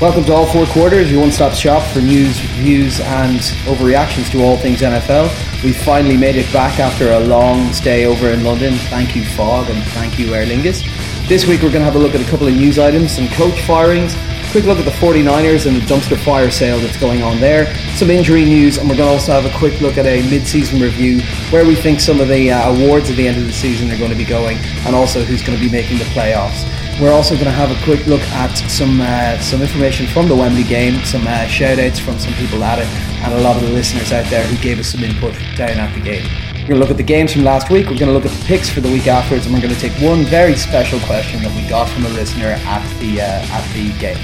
Welcome to All Four Quarters, your one stop shop for news, reviews, and overreactions to all things NFL. We finally made it back after a long stay over in London. Thank you, Fog, and thank you, Aer Lingus. This week we're going to have a look at a couple of news items, some coach firings, quick look at the 49ers and the dumpster fire sale that's going on there, some injury news, and we're going to also have a quick look at a mid season review where we think some of the uh, awards at the end of the season are going to be going, and also who's going to be making the playoffs. We're also going to have a quick look at some uh, some information from the Wembley game, some uh, shout outs from some people at it, and a lot of the listeners out there who gave us some input down at the game. We're going to look at the games from last week, we're going to look at the picks for the week afterwards, and we're going to take one very special question that we got from a listener at the, uh, at the game.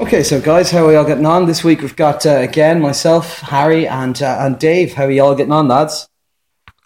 Okay, so guys, how are we all getting on? This week we've got, uh, again, myself, Harry, and, uh, and Dave. How are you all getting on, lads?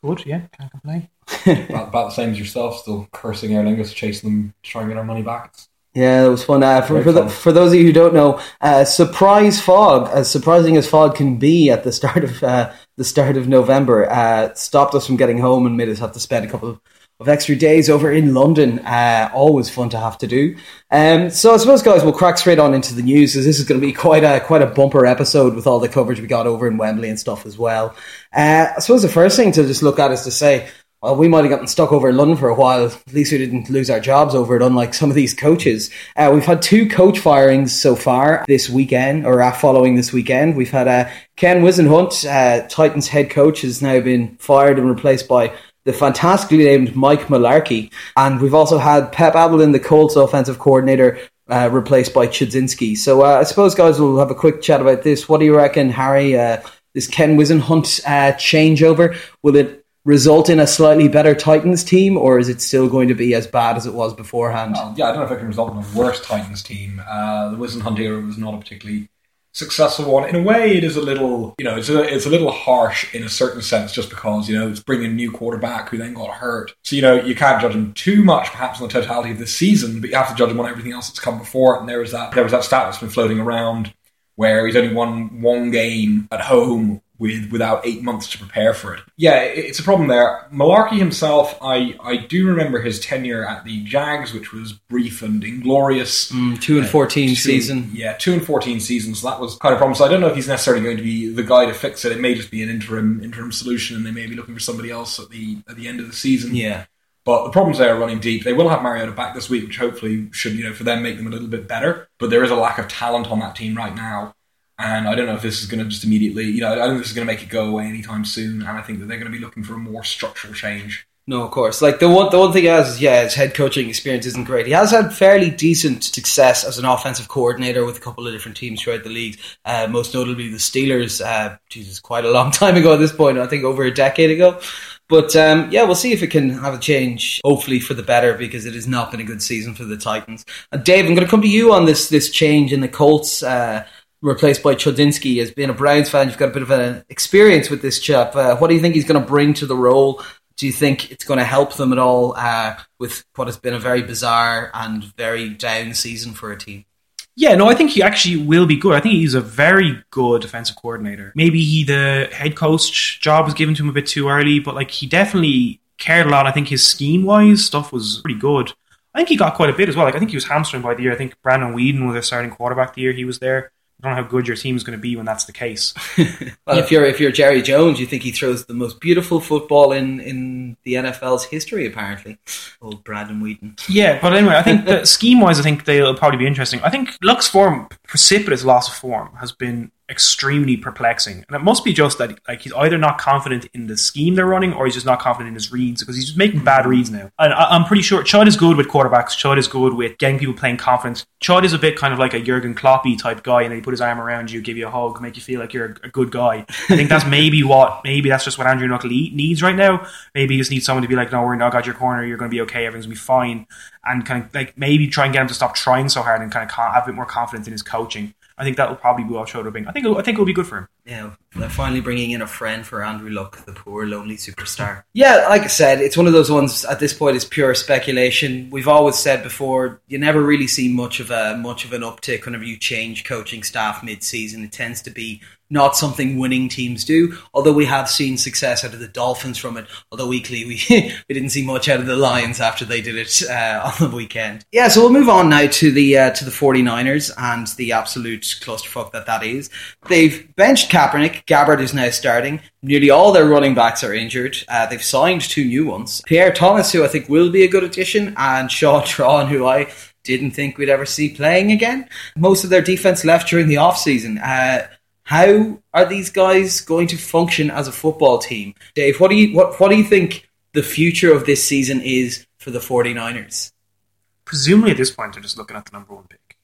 Good, yeah, can't complain. about, about the same as yourself, still cursing Aer Lingus, chasing them trying to get our money back. Yeah, it was fun. Uh, for, for, the, for, those of you who don't know, uh, surprise fog, as surprising as fog can be at the start of uh, the start of November, uh, stopped us from getting home and made us have to spend a couple of, of extra days over in London. Uh, always fun to have to do. Um, so I suppose, guys, we'll crack straight on into the news. As this is going to be quite a quite a bumper episode with all the coverage we got over in Wembley and stuff as well. Uh, I suppose the first thing to just look at is to say well, we might have gotten stuck over in London for a while. At least we didn't lose our jobs over it, unlike some of these coaches. Uh, we've had two coach firings so far this weekend, or uh, following this weekend. We've had uh, Ken Whisenhunt, uh, Titans head coach, has now been fired and replaced by the fantastically named Mike Mularkey. And we've also had Pep Hamilton, the Colts offensive coordinator, uh, replaced by Chudzinski. So uh, I suppose, guys, we'll have a quick chat about this. What do you reckon, Harry? this Ken Whisenhunt changeover, will it result in a slightly better Titans team, or is it still going to be as bad as it was beforehand? Well, yeah, I don't know if it can result in a worse Titans team. Uh, the Whisenhunt era was not a particularly successful one. In a way, it is a little, you know, it's a, it's a little harsh in a certain sense, just because you know it's bringing a new quarterback who then got hurt. So you know you can't judge him too much, perhaps on the totality of the season, but you have to judge him on everything else that's come before. And there was that there was that stat that's been floating around where he's only won one game at home with without eight months to prepare for it. Yeah, it's a problem there. Mularkey himself, I, I do remember his tenure at the Jags, which was brief and inglorious. Mm, two and fourteen uh, two, season. Yeah, two and fourteen seasons. So that was kind of a problem. So I don't know if he's necessarily going to be the guy to fix it. It may just be an interim interim solution, and they may be looking for somebody else at the at the end of the season. Yeah. But the problems there are running deep. They will have Mariota back this week, which hopefully should, you know, for them make them a little bit better. But there is a lack of talent on that team right now. And I don't know if this is going to just immediately, you know, I don't think this is going to make it go away anytime soon. And I think that they're going to be looking for a more structural change. No, of course. Like the one, the one thing he has is, yeah, his head coaching experience isn't great. He has had fairly decent success as an offensive coordinator with a couple of different teams throughout the league. Uh, most notably the Steelers. Uh, Jesus, quite a long time ago at this point. I think over a decade ago. But um, yeah, we'll see if it can have a change, hopefully for the better, because it has not been a good season for the Titans. And Dave, I'm going to come to you on this this change in the Colts. Uh, replaced by Chudzinski. As being a Browns fan, you've got a bit of an experience with this chap. Uh, what do you think he's going to bring to the role? Do you think it's going to help them at all uh, with what has been a very bizarre and very down season for a team? Yeah, no, I think he actually will be good. I think he's a very good defensive coordinator. Maybe he, the head coach job was given to him a bit too early, but like he definitely cared a lot. I think his scheme wise stuff was pretty good. I think he got quite a bit as well. Like I think he was hamstring by the year. I think Brandon Weeden was a starting quarterback the year he was there. I don't know how good your team is going to be when that's the case. well, if you're if you're Jerry Jones, you think he throws the most beautiful football in, in the NFL's history. Apparently, old Brandon Weeden. Yeah, but anyway, I think scheme wise, I think they'll probably be interesting. I think Luck's form, precipitous loss of form, has been extremely perplexing. And it must be just that like he's either not confident in the scheme they're running or he's just not confident in his reads because he's just making bad reads now. And I, am pretty sure Chud is good with quarterbacks. Chud is good with getting people playing confidence. Chud is a bit kind of like a Jurgen Kloppy type guy and he put his arm around you, give you a hug, make you feel like you're a, a good guy. I think that's maybe what, maybe that's just what Andrew Luck needs right now. Maybe he just needs someone to be like, no, we're not got your corner. You're going to be okay. Everything's going to be fine. And kind of like maybe try and get him to stop trying so hard and kind of have a bit more confidence in his coaching. I think that will probably be what Schroeder bring. I think I think it'll be good for him. Yeah, they're finally bringing in a friend for Andrew Luck, the poor lonely superstar. yeah, like I said, it's one of those ones. At this point, it's pure speculation. We've always said before, you never really see much of a much of an uptick whenever you change coaching staff mid-season. It tends to be not something winning teams do. Although we have seen success out of the Dolphins from it. Although weekly we we didn't see much out of the Lions after they did it uh, on the weekend. Yeah, so we'll move on now to the uh, to the 49ers and the absolute clusterfuck that that is. They've benched Kaepernick. Gabbert is now starting. Nearly all their running backs are injured. Uh, they've signed two new ones. Pierre Thomas, who I think will be a good addition, and Shaw Draughn, who I didn't think we'd ever see playing again. Most of their defense left during the off season. Uh, how are these guys going to function as a football team? Dave, what do you what what do you think the future of this season is for the 49ers? Presumably at this point they're just looking at the number one pick.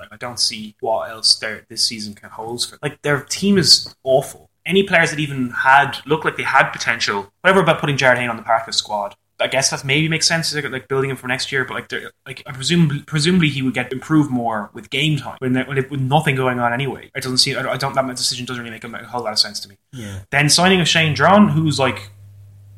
Like I don't see what else this season can hold for. Like their team is awful. Any players that even had looked like they had potential, whatever about putting Jarryd Hayne on the practice squad, I guess that maybe makes sense, like, like building him for next year. But like, like I presume, presumably he would get improved more with game time when, when it, with nothing going on anyway. It doesn't seem. I don't. That decision doesn't really make a, whole lot of sense to me. Yeah. Then signing a Shaun Draughn, who's like.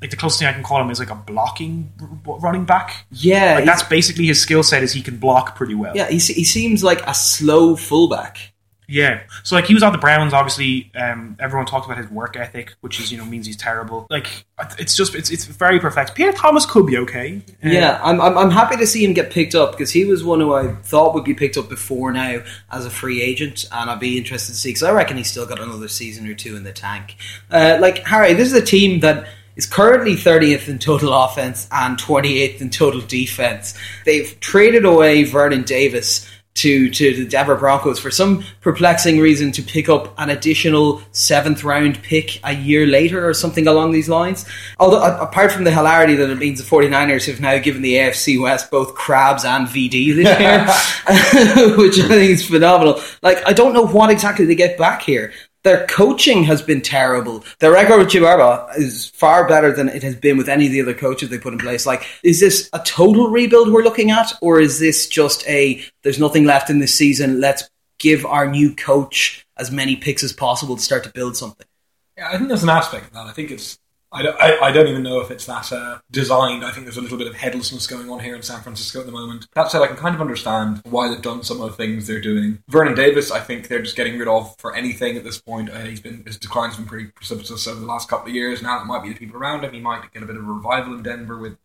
Like the closest thing I can call him is like a blocking running back. Yeah, like that's basically his skill set. Is he can block pretty well. Yeah, he, he seems like a slow fullback. Yeah, so like he was on the Browns. Obviously, um, everyone talked about his work ethic, which is you know means he's terrible. Like it's just it's it's very perplexed. Pierre Thomas could be okay. Uh, yeah, I'm, I'm I'm happy to see him get picked up because he was one who I thought would be picked up before now as a free agent, and I'd be interested to see because I reckon he's still got another season or two in the tank. Uh, like Harry, this is a team that is currently 30th in total offense and 28th in total defense. They've traded away Vernon Davis to, to the Denver Broncos for some perplexing reason to pick up an additional seventh round pick a year later or something along these lines. Although, apart from the hilarity that it means the 49ers have now given the AFC West both crabs and VD this year, which I think is phenomenal. Like, I don't know what exactly they get back here. Their coaching has been terrible. Their record with Harbaugh is far better than it has been with any of the other coaches they put in place. Like, is this a total rebuild we're looking at, or is this just a there's nothing left in this season? Let's give our new coach as many picks as possible to start to build something. Yeah, I think there's an aspect of that. I think it's I don't, I, I, don't even know if it's that uh, designed. I think there's a little bit of headlessness going on here in San Francisco at the moment. That said, I can kind of understand why they've done some of the things they're doing. Vernon Davis, I think they're just getting rid of for anything at this point. Uh, he's been his decline's been pretty precipitous over the last couple of years. Now that might be the people around him, he might get a bit of a revival in Denver with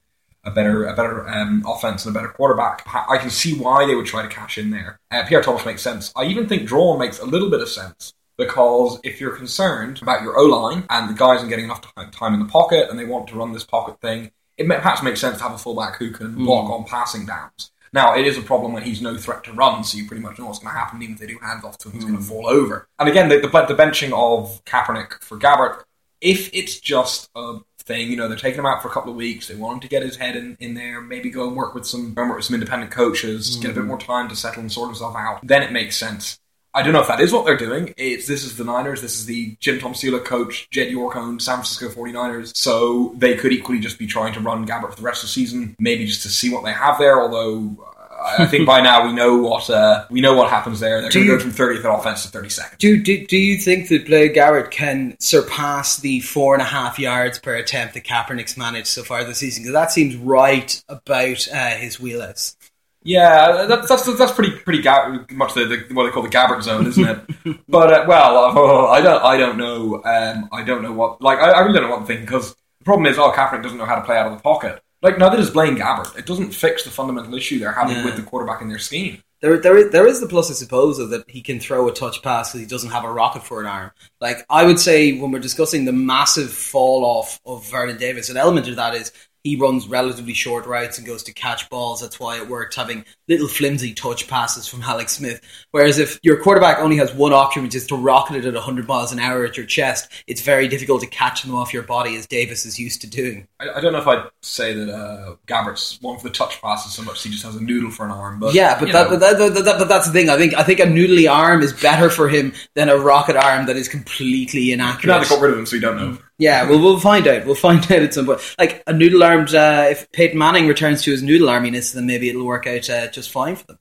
a better a better um, offense and a better quarterback. I can see why they would try to cash in there. Uh, Pierre Thomas makes sense. I even think Draughn makes a little bit of sense because if you're concerned about your O line and the guys aren't getting enough time in the pocket and they want to run this pocket thing, it perhaps makes sense to have a fullback who can mm. block on passing downs. Now, it is a problem when he's no threat to run, so you pretty much know what's going to happen. Even if they do handoff to him, he's mm. going to fall over. And again, the, the, the benching of Kaepernick for Gabbert, if it's just a thing, you know, they're taking him out for a couple of weeks, they want him to get his head in, in there, maybe go and work with some, work with some independent coaches, mm. get a bit mm. more time to settle and sort himself out, then it makes sense. I don't know if that is what they're doing. It's this is the Niners. This is the Jim Tomsula coach, Jed York owned San Francisco 49ers. So they could equally just be trying to run Gabbert for the rest of the season, maybe just to see what they have there. Although uh, I think by now we know what uh, we know what happens there. They're going to go from 30th in offense to 32nd. Do, do do you think that Blaine Gabbert can surpass the four and a half yards per attempt that Kaepernick's managed so far this season? Because that seems right about uh, his wheelhouse. Yeah, that's that's, that's pretty pretty ga- much the, the, what they call the Gabbert zone, isn't it? but uh, well, I don't I don't know um, I don't know what like I, I really don't know what to think because the problem is oh Kaepernick doesn't know how to play out of the pocket. Like neither does Blaine Gabbert. It doesn't fix the fundamental issue they're having yeah. with the quarterback in their scheme. There, there, is, there is the plus, I suppose, that he can throw a touch pass because he doesn't have a rocket for an arm. Like I would say, when we're discussing the massive fall off of Vernon Davis, an element of that is he runs relatively short routes and goes to catch balls. That's why it worked having little flimsy touch passes from Alex Smith. Whereas if your quarterback only has one option, which is to rocket it at 100 miles an hour at your chest, it's very difficult to catch them off your body as Davis is used to doing. I, I don't know if I'd say that uh, Gabbert's one for the touch passes so much. He just has a noodle for an arm. But yeah, but, that, but, that, that, that, but that's the thing. I think I think a noodly arm is better for him than a rocket arm that is completely inaccurate. Now they got rid of him, so you don't know. Yeah, well, we'll find out. We'll find out at some point. Like a noodle armed, uh, if Peyton Manning returns to his noodle arminess, then maybe it'll work out uh, just fine for them.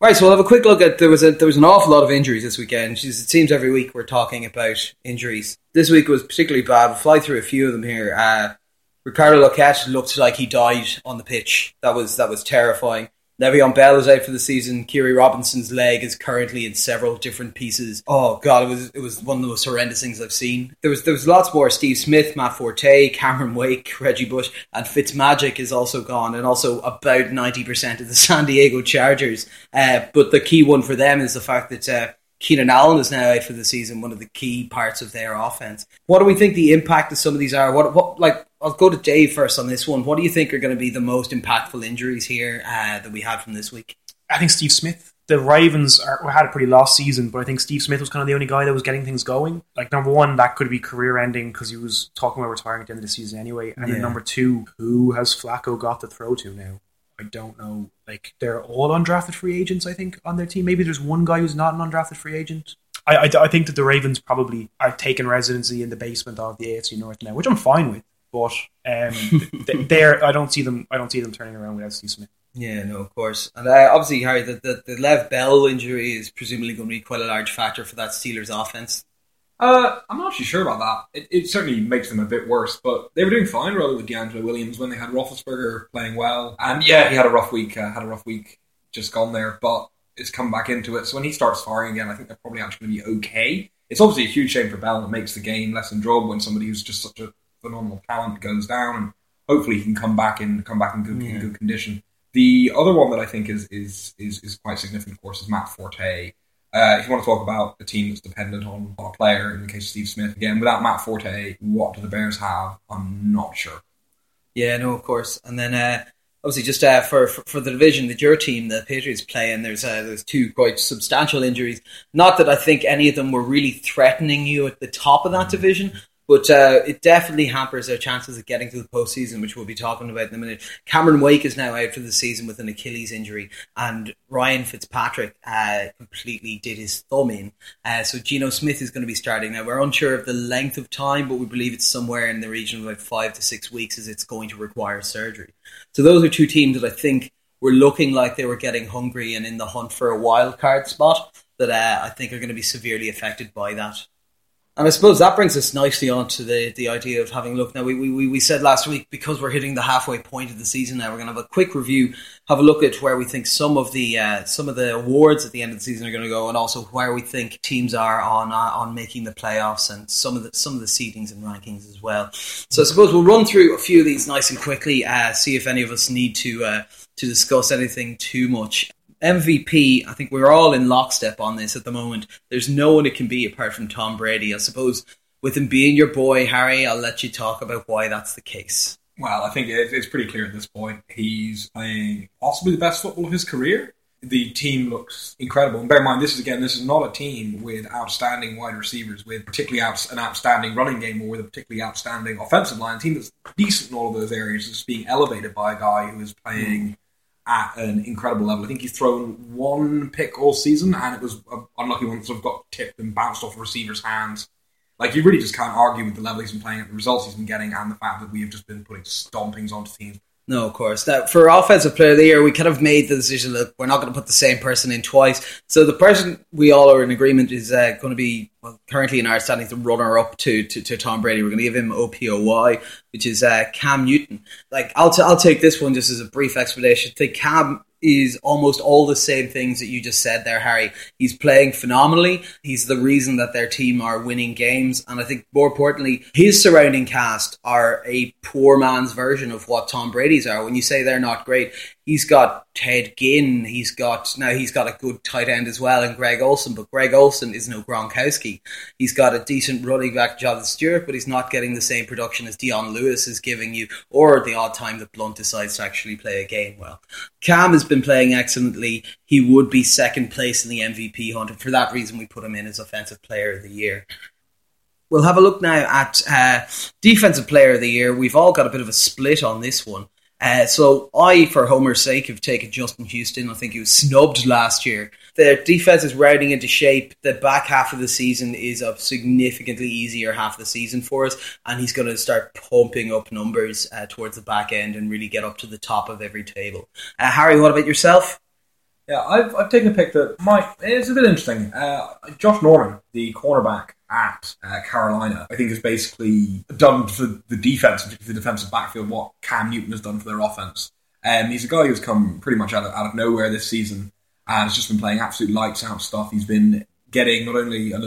Right, so we'll have a quick look at there was a there was an awful lot of injuries this weekend. It seems every week we're talking about injuries. This week was particularly bad. We'll fly through a few of them here. Uh, Ricardo Lockette looked like he died on the pitch. That was that was terrifying. Le'Veon Bell is out for the season. Khiry Robinson's leg is currently in several different pieces. Oh god, it was it was one of the most horrendous things I've seen. There was there was lots more. Steve Smith, Matt Forte, Cameron Wake, Reggie Bush, and Fitzmagic is also gone, and also about ninety percent of the San Diego Chargers. Uh, but the key one for them is the fact that. Uh, Keenan Allen is now out for the season, one of the key parts of their offense. What do we think the impact of some of these are? What, what like I'll go to Dave first on this one. What do you think are going to be the most impactful injuries here uh, that we had from this week? I think Steve Smith. The Ravens are, had a pretty lost season, but I think Steve Smith was kind of the only guy that was getting things going. Like number one, that could be career ending because he was talking about retiring at the end of the season anyway. And yeah. then number two, who has Flacco got to throw to now? I don't know. Like they're all undrafted free agents. I think on their team. Maybe there's one guy who's not an undrafted free agent. I, I, I think that the Ravens probably are taking residency in the basement of the AFC North now, which I'm fine with. But um, there, I don't see them. I don't see them turning around without Steve Smith. Yeah, no, of course, and uh, obviously, Harry, the, the the Lev Bell injury is presumably going to be quite a large factor for that Steelers offense. Uh, I'm not actually sure about that. It, it, certainly makes them a bit worse, but they were doing fine rather with DeAngelo Williams when they had Roethlisberger playing well. And yeah, he had a rough week. Uh, had a rough week just gone there, but it's come back into it. So when he starts firing again, I think they're probably actually going to be okay. It's obviously a huge shame for Bell. It makes the game less enjoyable when somebody who's just such a phenomenal talent goes down, and hopefully he can come back in come back in good, yeah. in good condition. The other one that I think is is is, is quite significant, of course, is Matt Forte. Uh, if you want to talk about a team that's dependent on a player, in the case of Steve Smith, again, without Matt Forte, what do the Bears have? I'm not sure. Yeah, no, of course. And then uh, obviously, just uh, for, for, for the division that your team, the Patriots, play in, there's uh, there's two quite substantial injuries. Not that I think any of them were really threatening you at the top of that division, but uh, it definitely hampers their chances of getting to the postseason, which we'll be talking about in a minute. Cameron Wake is now out for the season with an Achilles injury, and Ryan Fitzpatrick uh, completely did his thumb in. Uh, so Geno Smith is going to be starting now. We're unsure of the length of time, but we believe it's somewhere in the region of about five to six weeks, as it's going to require surgery. So those are two teams that I think were looking like they were getting hungry and in the hunt for a wild card spot that uh, I think are going to be severely affected by that. And I suppose that brings us nicely on to the, the idea of having a look. Now, we, we, we said last week, because we're hitting the halfway point of the season now, we're going to have a quick review, have a look at where we think some of the uh, some of the awards at the end of the season are going to go, and also where we think teams are on uh, on making the playoffs and some of the some of the seedings and rankings as well. So I suppose we'll run through a few of these nice and quickly, uh, see if any of us need to uh, to discuss anything too much. MVP, I think we're all in lockstep on this at the moment. There's no one it can be apart from Tom Brady. I suppose with him being your boy, Harry, I'll let you talk about why that's the case. Well, I think it's pretty clear at this point. He's playing possibly the best football of his career. The team looks incredible. And bear in mind, this is again, this is not a team with outstanding wide receivers, with particularly an outstanding running game, or with a particularly outstanding offensive line. A team that's decent in all of those areas is being elevated by a guy who is playing at an incredible level. I think he's thrown one pick all season, and it was an unlucky one that sort of got tipped and bounced off a receiver's hands. Like you really just can't argue with the level he's been playing at, the results he's been getting, and the fact that we have just been putting stompings onto teams no, of course. Now, for offensive player of the year, we kind of made the decision that we're not going to put the same person in twice. So the person we all are in agreement is uh, going to be well, currently in our standings the runner up to, to, to Tom Brady. We're going to give him OPOY, which is uh, Cam Newton. Like I'll t- I'll take this one just as a brief explanation. I think Cam is almost all the same things that you just said there, Harry. He's playing phenomenally. He's the reason that their team are winning games. And I think more importantly, his surrounding cast are a poor man's version of what Tom Brady's are. When you say they're not great, he's got Ted Ginn. He's got now he's got a good tight end as well, and Greg Olsen. But Greg Olsen is no Gronkowski. He's got a decent running back, Jonathan Stewart, but he's not getting the same production as Dion Lewis is giving you, or the odd time that Blount decides to actually play a game well. Cam has been playing excellently. He would be second place in the MVP hunt, and for that reason, we put him in as Offensive Player of the Year. We'll have a look now at uh, Defensive Player of the Year. We've all got a bit of a split on this one. Uh, so I, for Homer's sake, have taken Justin Houston. I think he was snubbed last year. Their defense is rounding into shape. The back half of the season is a significantly easier half of the season for us, and he's going to start pumping up numbers uh, towards the back end and really get up to the top of every table. Uh, Harry, what about yourself? Yeah, I've, I've taken a pick that might. It's a bit interesting. Uh, Josh Norman, the cornerback at uh, Carolina, I think has basically done for the defense, particularly the defensive backfield, what Cam Newton has done for their offense. Um, he's a guy who's come pretty much out of, out of nowhere this season and has just been playing absolute lights out stuff. He's been getting not only a,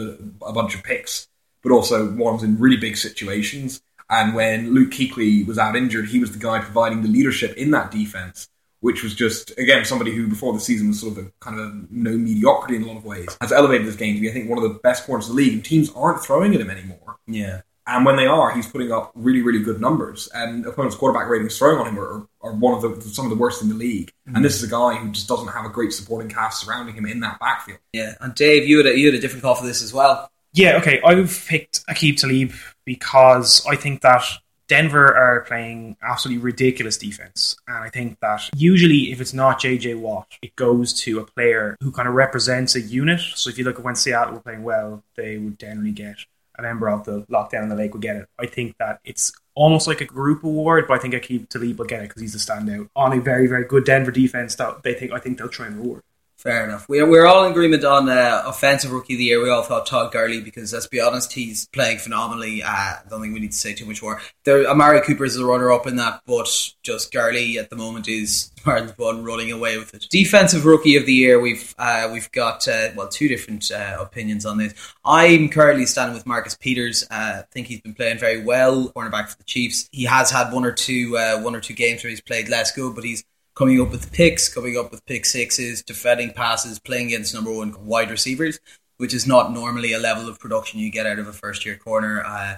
a bunch of picks, but also ones in really big situations. And when Luke Kuechly was out injured, he was the guy providing the leadership in that defense, which was just, again, somebody who before the season was sort of a kind of no mediocrity in a lot of ways, has elevated his game to be, I think, one of the best corners of the league. And teams aren't throwing at him anymore. Yeah. And when they are, he's putting up really, really good numbers. And opponents' quarterback ratings throwing on him are, are one of the some of the worst in the league. Mm-hmm. And this is a guy who just doesn't have a great supporting cast surrounding him in that backfield. Yeah. And Dave, you had a, you had a different call for this as well. Yeah. Okay. I've picked Aqib Talib because I think that Denver are playing absolutely ridiculous defense. And I think that usually, if it's not JJ Watt, it goes to a player who kind of represents a unit. So if you look at when Seattle were playing well, they would generally get a member of the lockdown in the lake would get it. I think that it's almost like a group award, but I think Aqib Talib will get it because he's a standout on a very, very good Denver defense that they think I think they'll try and reward. Fair enough. We're, we're all in agreement on uh, offensive rookie of the year. We all thought Todd Gurley because, let's be honest, he's playing phenomenally. Uh, I don't think we need to say too much more. There, Amari Cooper is the runner up in that, but just Gurley at the moment is Martin's one running away with it. Defensive rookie of the year. We've uh, we've got uh, well two different uh, opinions on this. I'm currently standing with Marcus Peters. I think he's been playing very well, cornerback for the Chiefs. He has had one or two one or two games where he's played less good, but he's coming up with picks, coming up with pick sixes, defending passes, playing against number one wide receivers, which is not normally a level of production you get out of a first year corner. Uh,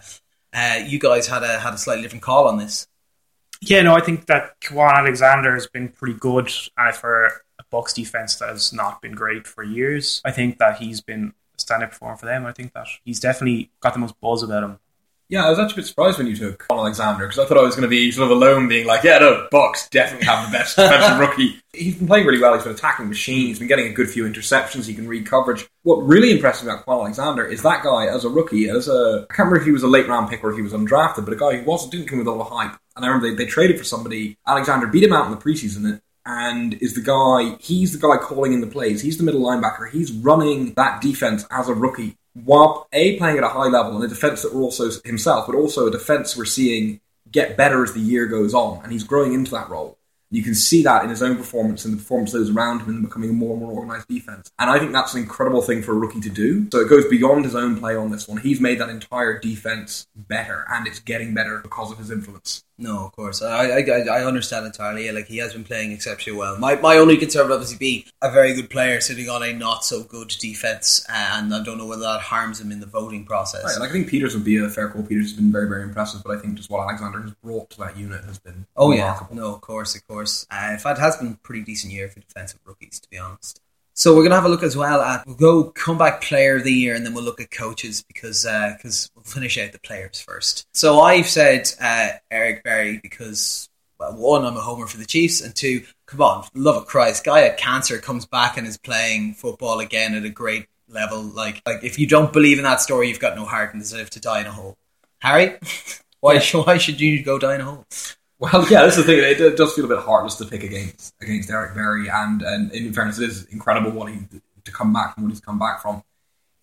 uh, you guys had a had a slightly different call on this. Yeah, no, I think that Kwon Alexander has been pretty good uh, for a Bucks defense that has not been great for years. I think that he's been a stand-up performer for them. I think that he's definitely got the most buzz about him yeah, I was actually a bit surprised when you took Kwon Alexander because I thought I was going to be sort of alone, being like, "Yeah, no, Bucks definitely have the best defensive rookie." He's been playing really well. He's been attacking machine. He's been getting a good few interceptions. He can read coverage. What really impressed me about Kwon Alexander is that guy as a rookie, as a I can't remember if he was a late round pick or if he was undrafted, but a guy who wasn't didn't come with all the hype. And I remember they, they traded for somebody. Alexander beat him out in the preseason and is the guy. He's the guy calling in the plays. He's the middle linebacker. He's running that defense as a rookie while a playing at a high level and a defense that we're also himself, but also a defense we're seeing get better as the year goes on, and he's growing into that role. You can see that in his own performance and the performance of those around him and becoming a more and more organised defence. And I think that's an incredible thing for a rookie to do. So it goes beyond his own play on this one. He's made that entire defence better, and it's getting better because of his influence. No, of course. I, I, I understand entirely. Like he has been playing exceptionally well. My, my only concern would obviously be a very good player sitting on a not so good defense, and I don't know whether that harms him in the voting process. Right, like I think Peters would be a fair call. Peters has been very very impressive, but I think just what Alexander has brought to that unit has been oh remarkable. yeah, no, of course, of course. Uh, in fact, it has been a pretty decent year for defensive rookies, to be honest. So we're going to have a look as well at we'll go comeback player of the year, and then we'll look at coaches because because uh, finish out the players first. So I've said uh, Eric Berry because well, one I'm a homer for the Chiefs, and two, come on, love of Christ, guy had cancer comes back and is playing football again at a great level. Like like if you don't believe in that story, you've got no heart and deserve to die in a hole. Harry, why yeah. why should you go die in a hole? Well, yeah, that's the thing. It does feel a bit heartless to pick against against Eric Berry, and and in fairness, it is incredible what he to come back from what he's come back from.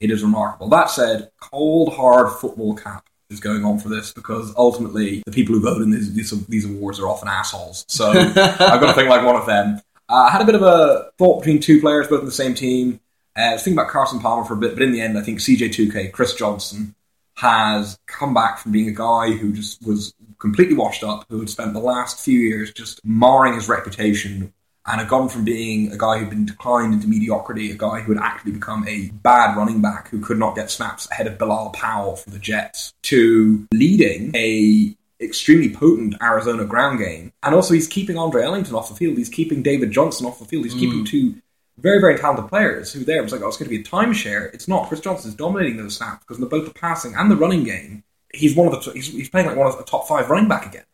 It is remarkable. That said, cold hard football cap is going on for this because ultimately the people who vote in these these, these awards are often assholes. So I've got to think like one of them. Uh, I had a bit of a thought between two players, both in the same team. Uh, I was thinking about Carson Palmer for a bit, but in the end, I think CJ2K, Chris Johnson, has come back from being a guy who just was completely washed up, who had spent the last few years just marring his reputation and had gone from being a guy who'd been declined into mediocrity, a guy who had actually become a bad running back who could not get snaps ahead of Bilal Powell for the Jets, to leading a extremely potent Arizona ground game. And also he's keeping Andre Ellington off the field. He's keeping David Johnson off the field. He's mm. keeping two very, very talented players who there was like, oh, it's going to be a timeshare. It's not. Chris Johnson's dominating those snaps because in both the passing and the running game, he's one of the he's, he's playing like one of the top five running back again,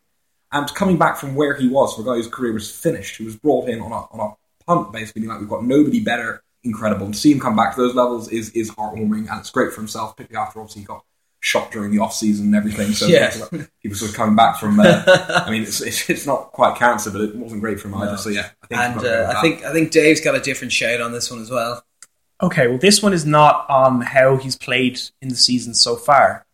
and coming back from where he was for a guy whose career was finished, who was brought in on a on a punt, basically being like we've got nobody better. Incredible to see him come back to those levels is is heartwarming, and it's great for himself. Particularly after obviously he got shot during the off season and everything. So yeah. he was sort of coming back from. Uh, I mean, it's, it's, it's not quite cancer, but it wasn't great for him either. No. So yeah, I think and uh, I think I think Dave's got a different shade on this one as well. Okay, well, this one is not on how he's played in the season so far,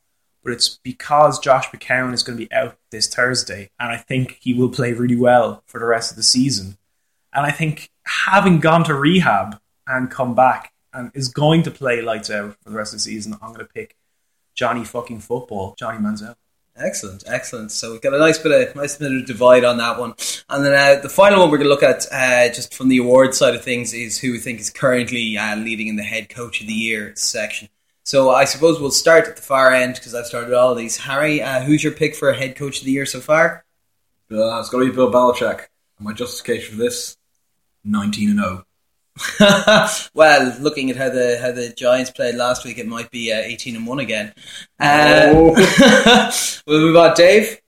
but it's because Josh McCown is going to be out this Thursday, and I think he will play really well for the rest of the season. And I think having gone to rehab and come back and is going to play lights out for the rest of the season, I'm going to pick Johnny fucking football, Johnny Manziel. Excellent, excellent. So we've got a nice bit of nice bit of divide on that one, and then uh, the final one we're going to look at, uh, just from the award side of things, is who we think is currently uh, leading in the head coach of the year section. So I suppose we'll start at the far end because I've started all of these. Harry, uh, who's your pick for head coach of the year so far? Uh, it's got to be Bill Belichick. And my justification for this: nineteen and zero. well, looking at how the how the Giants played last week, it might be uh, eighteen and one again. Uh, oh. we'll move on, Dave.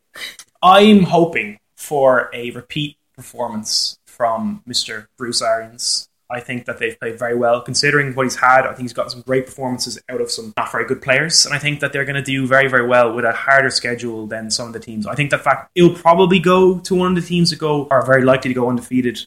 I'm hoping for a repeat performance from Mr. Bruce Arians. I think that they've played very well considering what he's had. I think he's got some great performances out of some not very good players, and I think that they're going to do very, very well with a harder schedule than some of the teams. I think the fact it'll probably go to one of the teams that go are very likely to go undefeated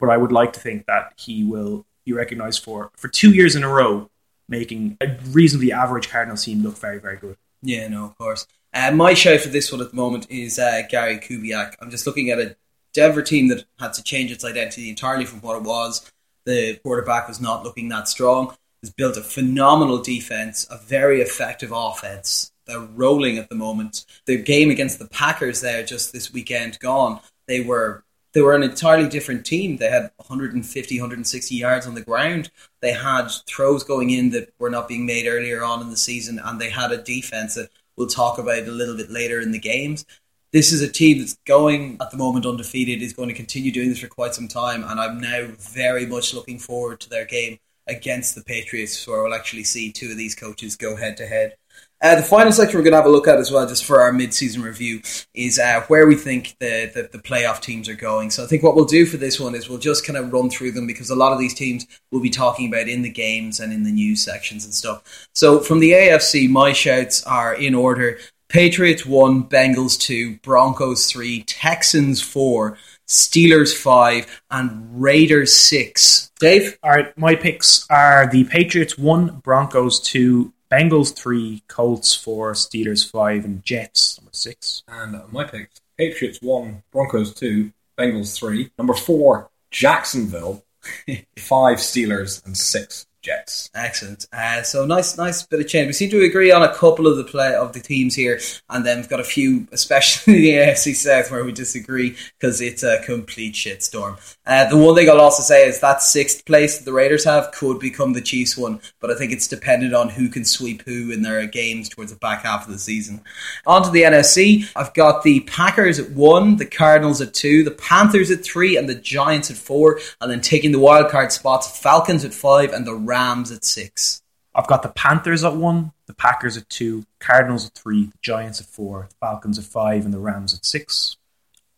but I would like to think that he will be recognised for for two years in a row, making a reasonably average Cardinals team look very very good. Yeah, no, of course. Uh, my shout for this one at the moment is uh, Gary Kubiak. I'm just looking at a Denver team that had to change its identity entirely from what it was. The quarterback was not looking that strong. Has built a phenomenal defense, a very effective offense. They're rolling at the moment. The game against the Packers there just this weekend gone, they were they were an entirely different team. They had 150, 160 yards on the ground. They had throws going in that were not being made earlier on in the season, and they had a defense that we'll talk about a little bit later in the games. This is a team that's going at the moment undefeated, is going to continue doing this for quite some time, and I'm now very much looking forward to their game against the Patriots, where we'll actually see two of these coaches go head to head. Uh, the final section we're going to have a look at as well, just for our mid-season review, is uh, where we think the, the, the playoff teams are going. So I think what we'll do for this one is we'll just kind of run through them because a lot of these teams we'll be talking about in the games and in the news sections and stuff. So from the AFC, my shouts are in order: Patriots one, Bengals two, Broncos three, Texans four. Steelers five and Raiders six. Dave? All right, my picks are the Patriots one, Broncos two, Bengals three, Colts four, Steelers five, and Jets number six. And uh, my picks: Patriots one, Broncos two, Bengals three. Number four, Jacksonville. five Steelers and six Jets. Excellent. Uh, so nice, nice bit of change. We seem to agree on a couple of the play of the teams here, and then we've got a few, especially the AFC South, where we disagree because it's a complete shitstorm. Uh, the one thing I'll also say is that sixth place that the Raiders have could become the Chiefs one, but I think it's dependent on who can sweep who in their games towards the back half of the season. On to the NFC, I've got the Packers at one, the Cardinals at two, the Panthers at three, and the Giants at four, and then taking the wild card spots, Falcons at five, and the Rams at six. I've got the Panthers at one, the Packers at two, Cardinals at three, the Giants at four, the Falcons at five, and the Rams at six.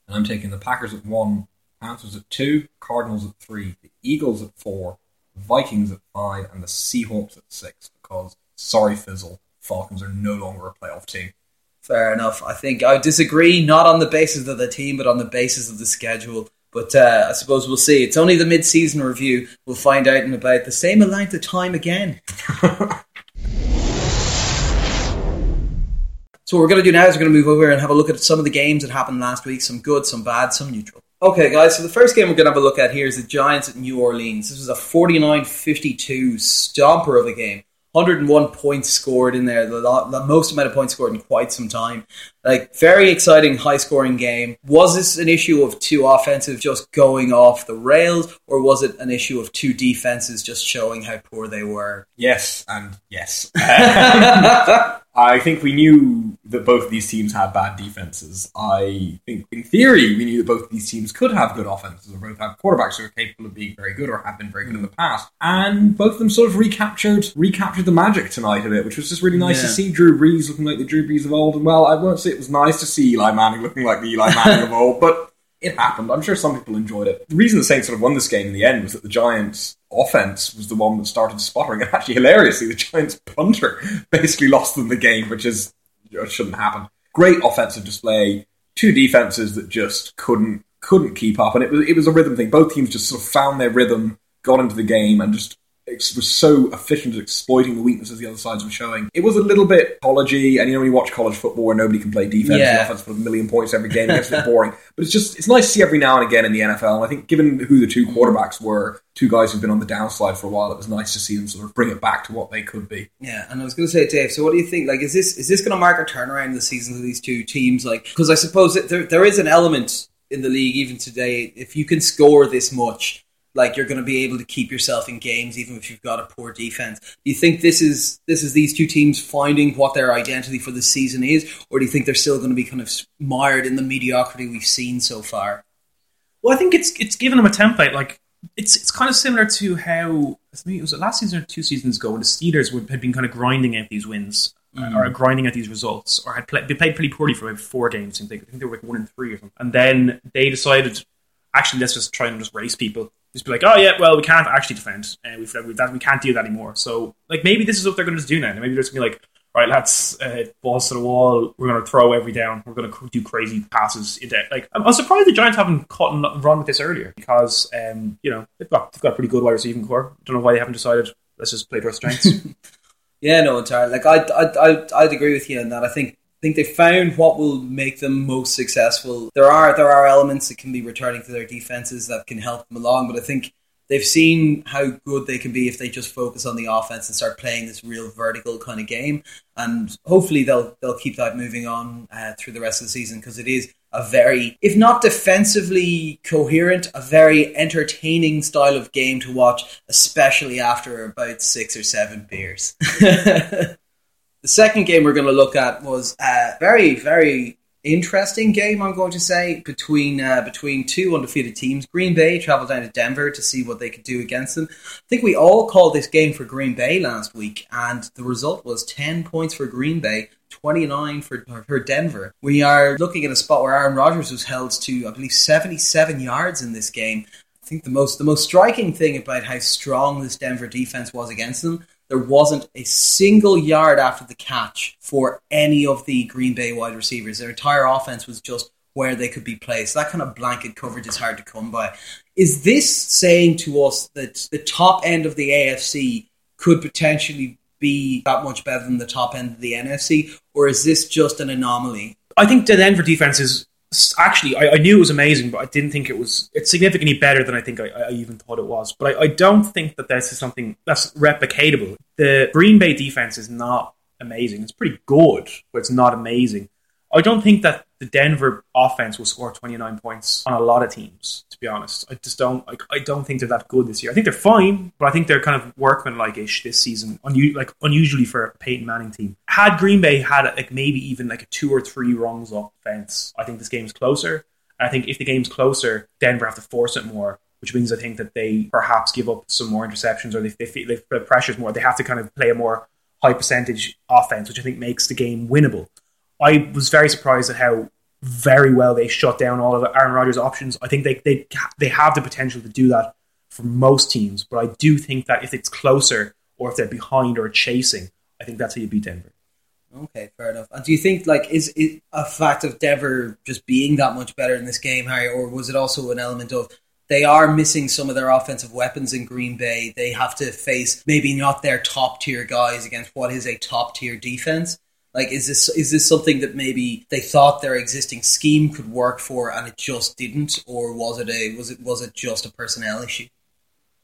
And I'm taking the Packers at one, Panthers at two, Cardinals at three, the Eagles at four, Vikings at five, and the Seahawks at six. Because sorry, Fizzle, Falcons are no longer a playoff team. Fair enough. I think I disagree, not on the basis of the team, but on the basis of the schedule. But uh, I suppose we'll see. It's only the mid-season review. We'll find out in about the same amount of time again. so what we're going to do now is we're going to move over and have a look at some of the games that happened last week. Some good, some bad, some neutral. Okay, guys, so the first game we're going to have a look at here is the Giants at New Orleans. This was a 49-52 stomper of a game. 101 points scored in there, the, the, most amount of points scored in quite some time. Like, very exciting, high scoring game. Was this an issue of two offensive just going off the rails, or was it an issue of two defenses just showing how poor they were? Yes, and yes. I think we knew that both of these teams had bad defenses. I think, in theory, we knew that both of these teams could have good offenses, or both have quarterbacks who are capable of being very good or have been very good in the past. And both of them sort of recaptured recaptured the magic tonight a bit, which was just really nice yeah. to see Drew Brees looking like the Drew Brees of old. And well, I won't say it was nice to see Eli Manning looking like the Eli Manning of old, but it happened. I'm sure some people enjoyed it. The reason the Saints sort of won this game in the end was that the Giants' offense was the one that started sputtering. And actually, hilariously, the Giants' punter basically lost them the game, which is shouldn't happen. Great offensive display. Two defenses that just couldn't couldn't keep up, and it was it was a rhythm thing. Both teams just sort of found their rhythm, got into the game, and just was so efficient at exploiting the weaknesses the other sides were showing. It was a little bit collegey, and you know when you watch college football where nobody can play defense, Yeah. the offense put a million points every game, it gets a bit boring. But it's just it's nice to see every now and again in the NFL. And I think given who the two quarterbacks were, two guys who've been on the downslide for a while, it was nice to see them sort of bring it back to what they could be. Yeah, and I was going to say, Dave. So, what do you think? Like, is this is this going to mark a turnaround in the seasons of these two teams? Like, because I suppose that there there is an element in the league even today. If you can score this much, like you're going to be able to keep yourself in games, even if you've got a poor defense. Do you think this is this is these two teams finding what their identity for the season is, or do you think they're still going to be kind of mired in the mediocrity we've seen so far? Well, I think it's it's given them a template. Like it's it's kind of similar to how I think it was last season or two seasons ago when the Steelers would, had been kind of grinding out these wins uh, or grinding out these results, or had play, they played pretty poorly for about four games. I think I think they were like one and three or something, and then they decided actually let's just try and just race people. Just be like, oh yeah, well we can't actually defend, and we've, we've that we can't do that anymore. So like maybe this is what they're going to do now. Maybe they're just going to be like, all right, let's uh, balls to the wall. We're going to throw every down. We're going to do crazy passes into like. I'm, I'm surprised the Giants haven't caught and run with this earlier because um, you know they've got they've got a pretty good wide receiving core. Don't know why they haven't decided. Let's just play to our strengths. Yeah, no, entirely. Like I, I, I, I'd agree with you on that. I think, I think they found what will make them most successful. There are, there are elements that can be returning to their defenses that can help them along, but I think they've seen how good they can be if they just focus on the offense and start playing this real vertical kind of game. And hopefully they'll, they'll keep that moving on uh, through the rest of the season because it is a very, if not defensively coherent, a very entertaining style of game to watch, especially after about six or seven beers. the second game we're going to look at was a very, very interesting game. I'm going to say between uh, between two undefeated teams. Green Bay traveled down to Denver to see what they could do against them. I think we all called this game for Green Bay last week, and the result was ten points for Green Bay. 29 for, for Denver. We are looking at a spot where Aaron Rodgers was held to, I believe, 77 yards in this game. I think the most the most striking thing about how strong this Denver defense was against them, there wasn't a single yard after the catch for any of the Green Bay wide receivers. Their entire offense was just where they could be placed. That kind of blanket coverage is hard to come by. Is this saying to us that the top end of the AFC could potentially be that much better than the top end of the NFC, or is this just an anomaly? I think the Denver defense is actually. I, I, knew it was amazing, but I didn't think it was. It's significantly better than I think I, I even thought it was. But I, I, don't think that this is something that's replicatable. The Green Bay defense is not amazing. It's pretty good, but it's not amazing. I don't think that the Denver offense will score 29 points on a lot of teams. To be honest, I just don't. Like, I don't think they're that good this year. I think they're fine, but I think they're kind of workmanlike ish this season. Unu- like unusually for a Peyton Manning team. Had Green Bay had like maybe even like a two or three rungs up I think this game's closer. And I think if the game's closer, Denver have to force it more. Which means I think that they perhaps give up some more interceptions or they, they, feel, they pressures more. They have to kind of play a more high percentage offense, which I think makes the game winnable. I was very surprised at how very well they shut down all of Aaron Rodgers' options. I think they they they have the potential to do that for most teams, but I do think that if it's closer or if they're behind or chasing, I think that's how you beat Denver. Okay, fair enough. And do you think like is it a fact of Denver just being that much better in this game, Harry, or was it also an element of they are missing some of their offensive weapons in Green Bay? They have to face maybe not their top tier guys against what is a top tier defense. Like, is this is this something that maybe they thought their existing scheme could work for, and it just didn't, or was it a was it was it just a personnel issue?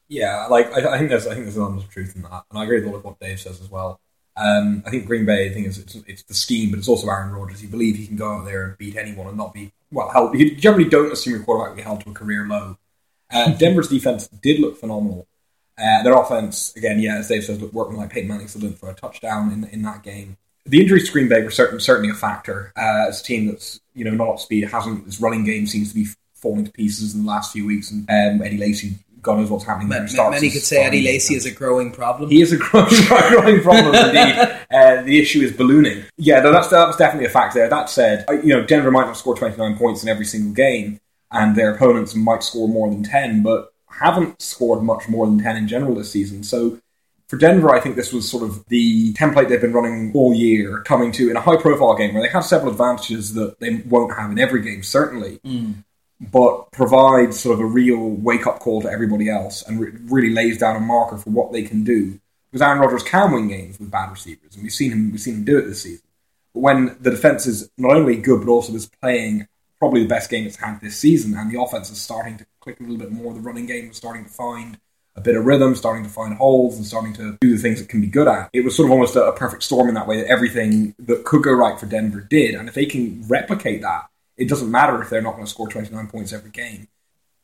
Yeah, like I, I think there's I think there's an element of truth in that, and I agree with a lot of what Dave says as well. Um, I think Green Bay, I think it's, it's the scheme, but it's also Aaron Rodgers. You believe he can go out there and beat anyone and not be well held. You generally don't assume your quarterback will be held to a career low. Uh, Denver's defense did look phenomenal. Uh, their offense, again, yeah, as Dave says, looked working like Peyton Manning still did for a touchdown in in that game the injuries to Green Bay were certain, certainly a factor. Uh, as a team that's you know not up to speed, hasn't its running game seems to be falling to pieces in the last few weeks, and um, Eddie Lacy. God knows what's happening. Ma- ma- many could say Eddie Lacy is a growing problem. He is a growing, growing problem indeed. Uh, the issue is ballooning. Yeah, no, that's that was definitely a fact there. That said, you know Denver might not score twenty nine points in every single game, and their opponents might score more than ten, but haven't scored much more than ten in general this season. So for Denver, I think this was sort of the template they've been running all year, coming to in a high profile game where they have several advantages that they won't have in every game, certainly. Mm. but provides sort of a real wake up call to everybody else and re- really lays down a marker for what they can do. Because Aaron Rodgers can win games with bad receivers, and we've seen him we've seen him do it this season. But when the defense is not only good but also is playing probably the best game it's had this season, and the offense is starting to click a little bit more, the running game is starting to find a bit of rhythm, starting to find holes, and starting to do the things it can be good at. It was sort of almost a, a perfect storm in that way that everything that could go right for Denver did, and if they can replicate that it doesn't matter if they're not going to score 29 points every game.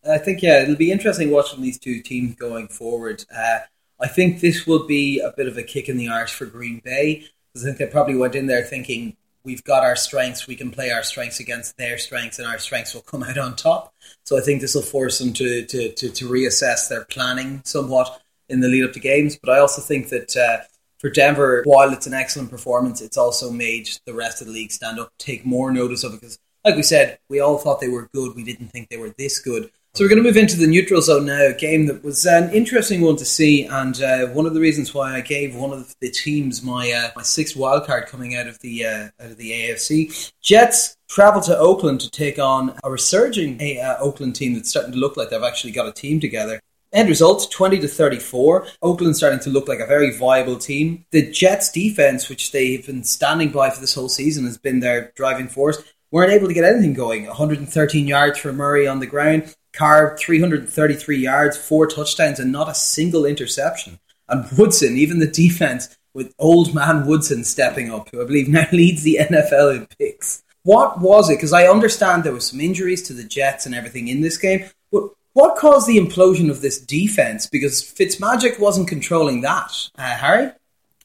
I think, yeah, it'll be interesting watching these two teams going forward. Uh, I think this will be a bit of a kick in the arse for Green Bay. I think they probably went in there thinking we've got our strengths, we can play our strengths against their strengths, and our strengths will come out on top. So I think this will force them to, to, to, to reassess their planning somewhat in the lead up to games. But I also think that uh, for Denver, while it's an excellent performance, it's also made the rest of the league stand up, take more notice of it because like we said, we all thought they were good. We didn't think they were this good. So we're going to move into the neutral zone now, a game that was an interesting one to see, and uh, one of the reasons why I gave one of the teams my uh, my sixth wildcard coming out of the uh, out of the AFC. Jets travel to Oakland to take on a resurging uh, Oakland team that's starting to look like they've actually got a team together. End result 20 to 34. Oakland starting to look like a very viable team. The Jets defense, which they've been standing by for this whole season, has been their driving force weren't able to get anything going. 113 yards for Murray on the ground. Carr 333 yards, four touchdowns, and not a single interception. And Woodson, even the defense, with old man Woodson stepping up, who I believe now leads the NFL in picks. What was it? Because I understand there was some injuries to the Jets and everything in this game, but what caused the implosion of this defense? Because Fitzmagic wasn't controlling that. Uh, Harry?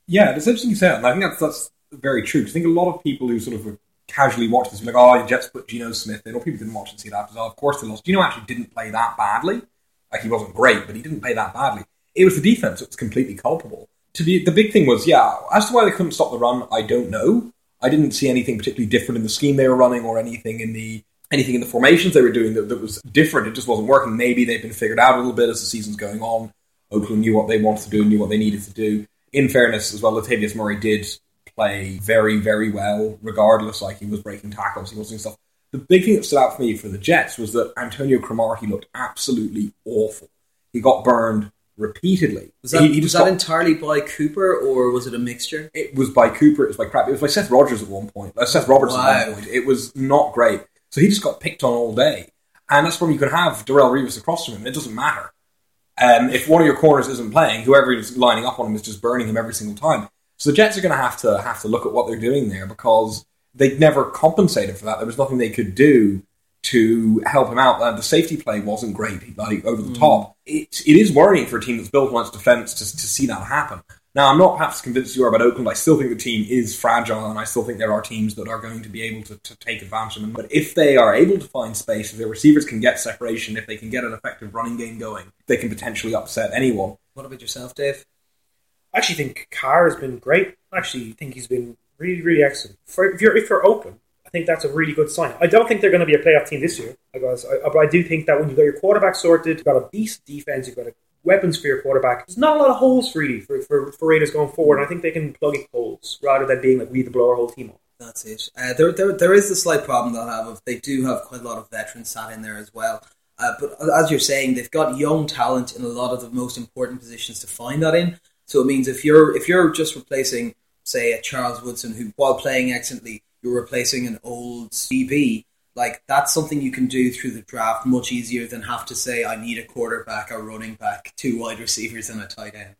Yeah, it's interesting you say that. I think that's, that's very true. I think a lot of people who sort of casually watch this, like, oh, the Jets put Geno Smith in, or people didn't watch and see it after. Oh, of course they lost. Geno actually didn't play that badly. Like, he wasn't great, but he didn't play that badly. It was the defense that was completely culpable. To be, the big thing was, yeah, as to why they couldn't stop the run, I don't know. I didn't see anything particularly different in the scheme they were running or anything in the anything in the formations they were doing that, that was different. It just wasn't working. Maybe they've been figured out a little bit as the season's going on. Oakland knew what they wanted to do, knew what they needed to do. In fairness, as well, Latavius Murray did play very, very well, regardless. Like he was breaking tackles, he was doing stuff. The big thing that stood out for me for the Jets was that Antonio Cromartie looked absolutely awful. He got burned repeatedly. Was that, he, he was that got, entirely by Cooper, or was it a mixture? It was by Cooper. It was by crap. It was by Seth Rogers at one point. Uh, Seth Roberts wow. at one point. It was not great. So he just got picked on all day, and that's when you can have Darrelle Revis across from him. It doesn't matter. Um, if one of your corners isn't playing, whoever is lining up on him is just burning him every single time. So the Jets are going to have to have to look at what they're doing there because they never compensated for that. There was nothing they could do to help him out. Uh, the safety play wasn't great, like over the mm. top. It, it is worrying for a team that's built on its defense to, to see that happen. Now, I'm not perhaps convinced you are about Oakland. I still think the team is fragile, and I still think there are teams that are going to be able to, to take advantage of them. But if they are able to find space, if their receivers can get separation, if they can get an effective running game going, they can potentially upset anyone. What about yourself, Dave? I actually think Carr has been great. I actually think he's been really, really excellent. For, if you're if you're open, I think that's a really good sign. I don't think they're going to be a playoff team this year, guess, I, but I do think that when you've got your quarterback sorted, you've got a decent defense, you've got a weapons for your quarterback. There's not a lot of holes really for, for, for Raiders going forward. And I think they can plug in holes rather than being like we the blow our whole team up. That's it. Uh, there, there, there is the slight problem they'll have of they do have quite a lot of veterans sat in there as well. Uh, but as you're saying, they've got young talent in a lot of the most important positions to find that in. So it means if you're if you're just replacing, say, a Charles Woodson who, while playing excellently, you're replacing an old CB, like that's something you can do through the draft much easier than have to say I need a quarterback, a running back, two wide receivers, and a tight end.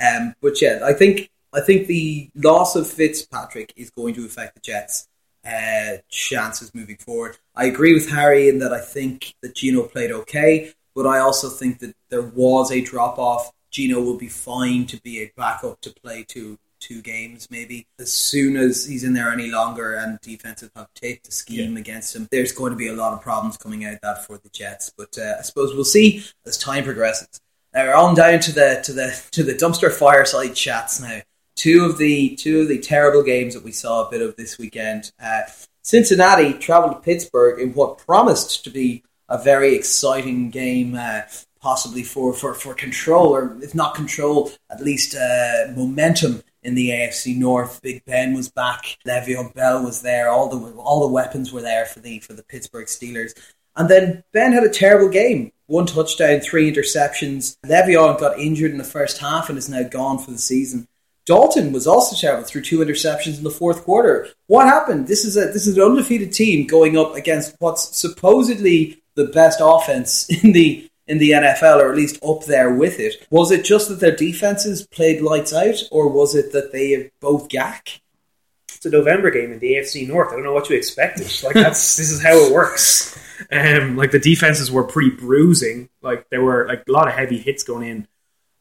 Um, but yeah, I think I think the loss of Fitzpatrick is going to affect the Jets' uh, chances moving forward. I agree with Harry in that I think that Geno played okay, but I also think that there was a drop off Geno will be fine to be a backup to play two two games maybe. As soon as he's in there any longer and defensive have taped the scheme yeah. against him, there's going to be a lot of problems coming out of that for the Jets. But uh, I suppose we'll see as time progresses. Now we're on down to the to the to the dumpster fireside chats now. Two of the two of the terrible games that we saw a bit of this weekend. Uh, Cincinnati travelled to Pittsburgh in what promised to be a very exciting game. Uh, possibly for, for, for control, or if not control, at least uh, momentum in the AFC North. Big Ben was back. Le'Veon Bell was there. All the all the weapons were there for the for the Pittsburgh Steelers. And then Ben had a terrible game. One touchdown, three interceptions. Le'Veon got injured in the first half and is now gone for the season. Dalton was also terrible through two interceptions in the fourth quarter. What happened? This is a this is an undefeated team going up against what's supposedly the best offense in the in the NFL, or at least up there with it. Was it just that their defenses played lights out, or was it that they both gack? It's a November game in the AFC North. I don't know what you expected. Like that's this is how it works. Um, like the defenses were pretty bruising. Like there were like a lot of heavy hits going in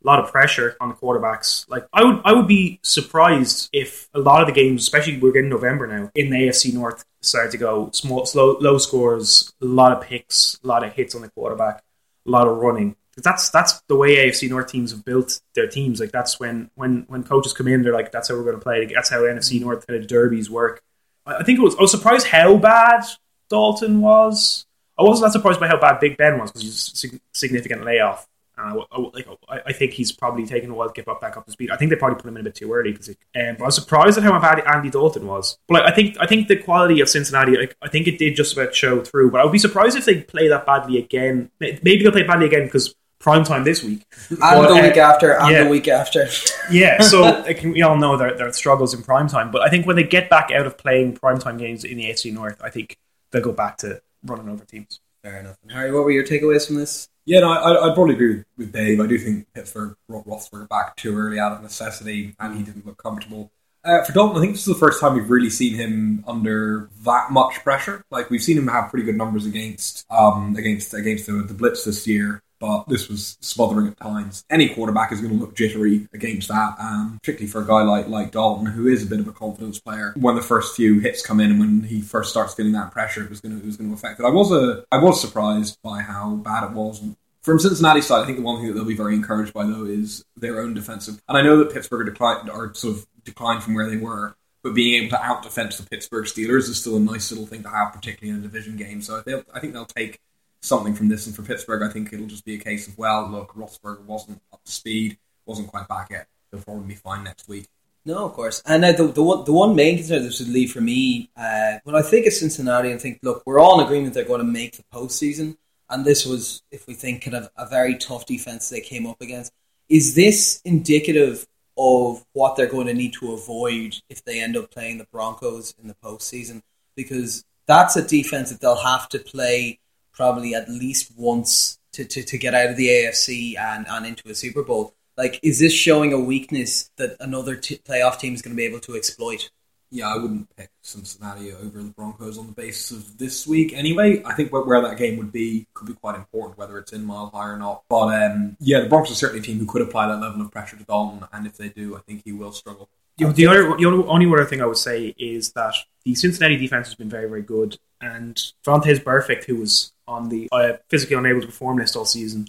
a lot of pressure on the quarterbacks. Like I would, I would be surprised if a lot of the games, especially we're getting November now, in the AFC North, started to go small, slow, low scores, a lot of picks, a lot of hits on the quarterback, a lot of running. That's that's the way AFC North teams have built their teams. Like that's when when when coaches come in, they're like, that's how we're going to play. That's how NFC mm-hmm. North kind of derbies work. I think it was. I was surprised how bad Dalton was. I wasn't that surprised by how bad Big Ben was because he's a significant layoff. Uh, like, I, think he's probably taken a while to get back up to speed. I think they probably put him in a bit too early. Because, um, but I was surprised at how bad Andy Dalton was. But like, I think I think the quality of Cincinnati, like, I think it did just about show through. But I would be surprised if they play that badly again. Maybe they'll play badly again because prime time this week and but, the uh, week after and yeah. the week after. yeah, so we all know their, their struggles in prime time. But I think when they get back out of playing prime time games in the AFC North, I think they'll go back to running over teams. Fair enough. And Harry, what were your takeaways from this? Yeah, no, I, I'd probably agree with Dave. I do think Pittsburgh brought Roethlisberger back too early out of necessity, and he didn't look comfortable. Uh, for Dalton, I think this is the first time we've really seen him under that much pressure. Like we've seen him have pretty good numbers against um, against against the, the blitz this year, but this was smothering at times. Any quarterback is going to look jittery against that, um, particularly for a guy like like Dalton, who is a bit of a confidence player. When the first few hits come in and when he first starts feeling that pressure, it was going to it was going to affect it. I was a I was surprised by how bad it was. From Cincinnati's side, I think the one thing that they'll be very encouraged by though is their own defensive. And I know that Pittsburgh are are sort of declined from where they were, but being able to out defense the Pittsburgh Steelers is still a nice little thing to have, particularly in a division game. So I think they'll take something from this. And for Pittsburgh, I think it'll just be a case of, well, look, Roethlisberger wasn't up to speed, wasn't quite back yet. He'll probably be fine next week. No, of course. And uh, the, the, one, the one main concern that should leave for me, uh, when I think of Cincinnati and think, look, we're all in agreement they're going to make the postseason. And this was, if we think, kind of a very tough defense they came up against. Is this indicative of what they're going to need to avoid if they end up playing the Broncos in the postseason? Because that's a defense that they'll have to play probably at least once to, to, to get out of the AFC and, and into a Super Bowl. Like, is this showing a weakness that another t- playoff team is going to be able to exploit? Yeah, I wouldn't pick Cincinnati over the Broncos on the basis of this week anyway. I think where that game would be could be quite important, whether it's in Mile High or not. But um, yeah, the Broncos are certainly a team who could apply that level of pressure to Dalton, and if they do, I think he will struggle. The, the, other, the only other thing I would say is that the Cincinnati defense has been very, very good, and Vontaze Burfict, who was on the uh, physically unable to perform list all season,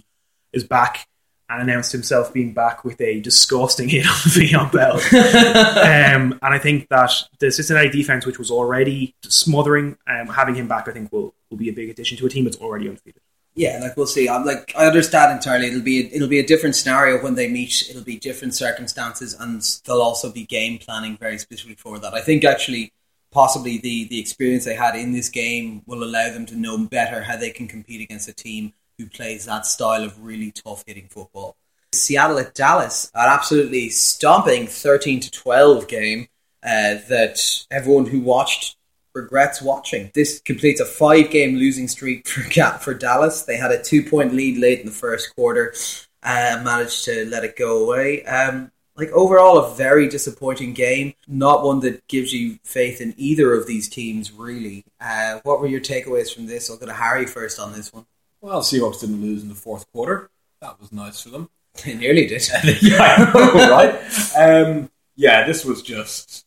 is back and announced himself being back with a disgusting hit on Le'Veon Bell. um, and I think that the Cincinnati defense, which was already smothering, um, having him back, I think will will be a big addition to a team that's already undefeated. Yeah, like we'll see. I'm like I understand entirely. It'll be a, it'll be a different scenario when they meet. It'll be different circumstances, and they'll also be game planning very specifically for that. I think actually possibly the, the experience they had in this game will allow them to know better how they can compete against a team who plays that style of really tough hitting football. Seattle at Dallas, an absolutely stomping 13 to 12 game uh, that everyone who watched regrets watching. This completes a five game losing streak for, for Dallas. They had a two point lead late in the first quarter, and managed to let it go away. Um, like overall a very disappointing game. Not one that gives you faith in either of these teams, really. Uh, what were your takeaways from this? I'll go to Harry first on this one. Well, Seahawks didn't lose in the fourth quarter. That was nice for them. They nearly did. yeah, know, right? Um, yeah, this was just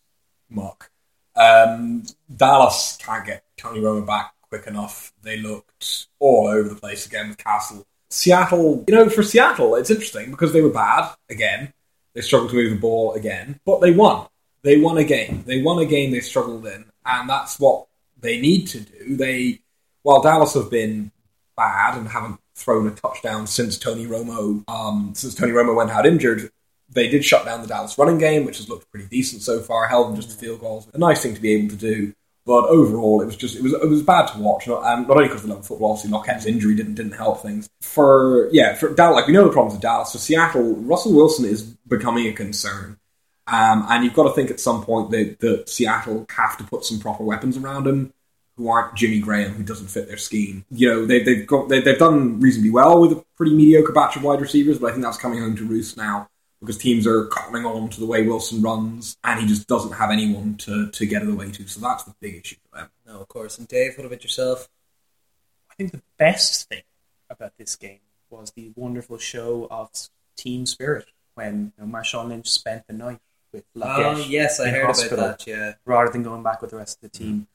muck. Um, Dallas can't get Tony Romo back quick enough. They looked all over the place again with Cassel. Seattle, you know, for Seattle, it's interesting because they were bad again. They struggled to move the ball again, but they won. They won a game. They won a game they struggled in, and that's what they need to do. They, while Dallas have been bad and haven't thrown a touchdown since Tony Romo, um, since Tony Romo went out injured, they did shut down the Dallas running game, which has looked pretty decent so far. Held them just to field goals. A nice thing to be able to do But overall, it was just it was it was bad to watch. Not, um, not only because of the level of football, obviously Marquette's injury didn't didn't help things. For yeah, for Dallas, like we know the problems of Dallas. For Seattle, Russell Wilson is becoming a concern, um, and you've got to think at some point that, that Seattle have to put some proper weapons around him who aren't Jimmy Graham, who doesn't fit their scheme. You know, they've, they've got they, they've done reasonably well with a pretty mediocre batch of wide receivers, but I think that's coming home to roost now because teams are cottoning on to the way Wilson runs, and he just doesn't have anyone to, to get it away to. So that's the big issue for them. No, of course. And Dave, what about yourself? I think the best thing about this game was the wonderful show of team spirit when you know, Marshawn Lynch spent the night with Lockette. Oh, yes, I heard hospital, about that, yeah. Rather than going back with the rest of the team.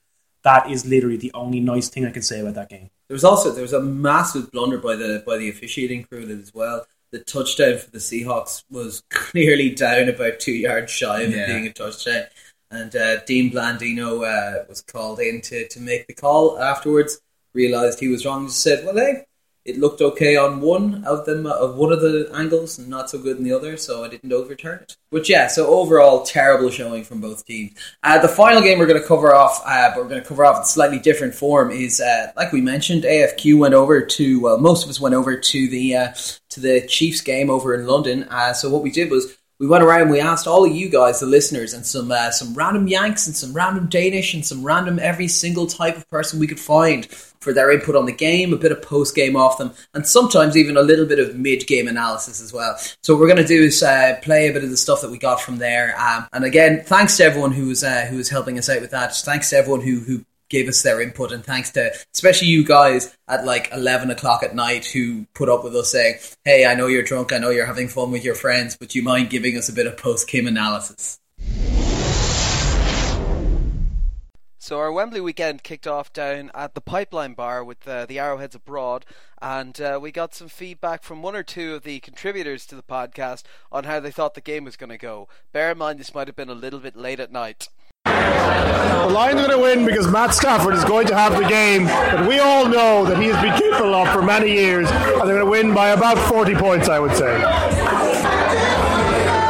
That is literally the only nice thing I can say about that game. There was also there was a massive blunder by the by the officiating crew as well. The touchdown for the Seahawks was clearly down about two yards shy of Yeah. it being a touchdown, and uh, Dean Blandino uh, was called in to, to make the call afterwards. Realized he was wrong. Just said, "Well, hey, it looked okay on one of them of one of the angles, not so good in the other, so I didn't overturn it." But yeah, so overall, terrible showing from both teams. Uh, the final game we're going to cover off, uh, but we're going to cover off in slightly different form. Is uh, like we mentioned, AFQ went over to well, most of us went over to the uh, to the Chiefs game over in London. Uh, so what we did was we went around we asked all of you guys, the listeners, and some uh, some random Yanks and some random Danish and some random every single type of person we could find for their input on the game, a bit of post game off them, and sometimes even a little bit of mid game analysis as well. So what we're going to do is uh, play a bit of the stuff that we got from there. Um, and again, thanks to everyone who was uh, who was helping us out with that. Thanks to everyone who who gave us their input and thanks to especially you guys at like 11 o'clock at night who put up with us saying hey i know you're drunk i know you're having fun with your friends but you mind giving us a bit of post-game analysis So our Wembley weekend kicked off down at the Pipeline Bar with uh, the Arrowheads abroad, and uh, we got some feedback from one or two of the contributors to the podcast on how they thought the game was going to go. Bear in mind this might have been a little bit late at night. The Lions are going to win because Matt Stafford is going to have the game that we all know that he has been capable of for many years, and they're going to win by about 40 points, I would say.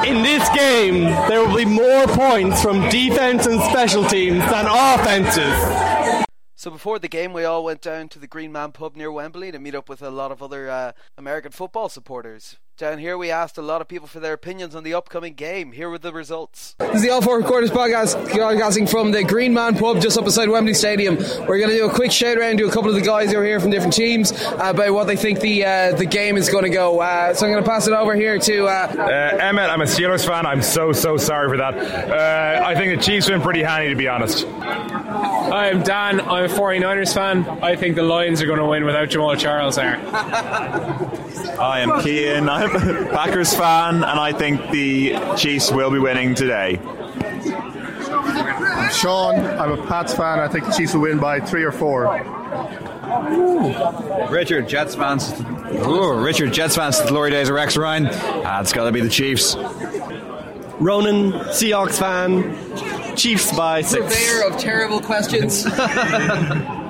In this game, there will be more points from defense and special teams than offenses. So before the game, we all went down to the Green Man pub near Wembley to meet up with a lot of other uh, American football supporters. Down here, we asked a lot of people for their opinions on the upcoming game. Here were the results. This is the All Four Quarters podcast, broadcasting from the Green Man pub just up beside Wembley Stadium. We're going to do a quick shout around to a couple of the guys who are here from different teams about what they think the uh, the game is going to go. Uh, so I'm going to pass it over here to. Uh, Uh, Emmett, I'm a Steelers fan. I'm so, so sorry for that. Uh, I think the Chiefs win pretty handy, to be honest. I'm Dan. I'm a 49ers fan. I think the Lions are going to win without Jamaal Charles there. I am Kean. I'm a Packers fan, and I think the Chiefs will be winning today. I'm Sean, I'm a Pats fan. I think the Chiefs will win by three or four. Richard, Jets fans. Ooh, Richard, Jets fans. The glory days of Rex Ryan. Ah, it's got to be the Chiefs. Ronan, Seahawks fan. Chiefs by six. Purveyor of terrible questions.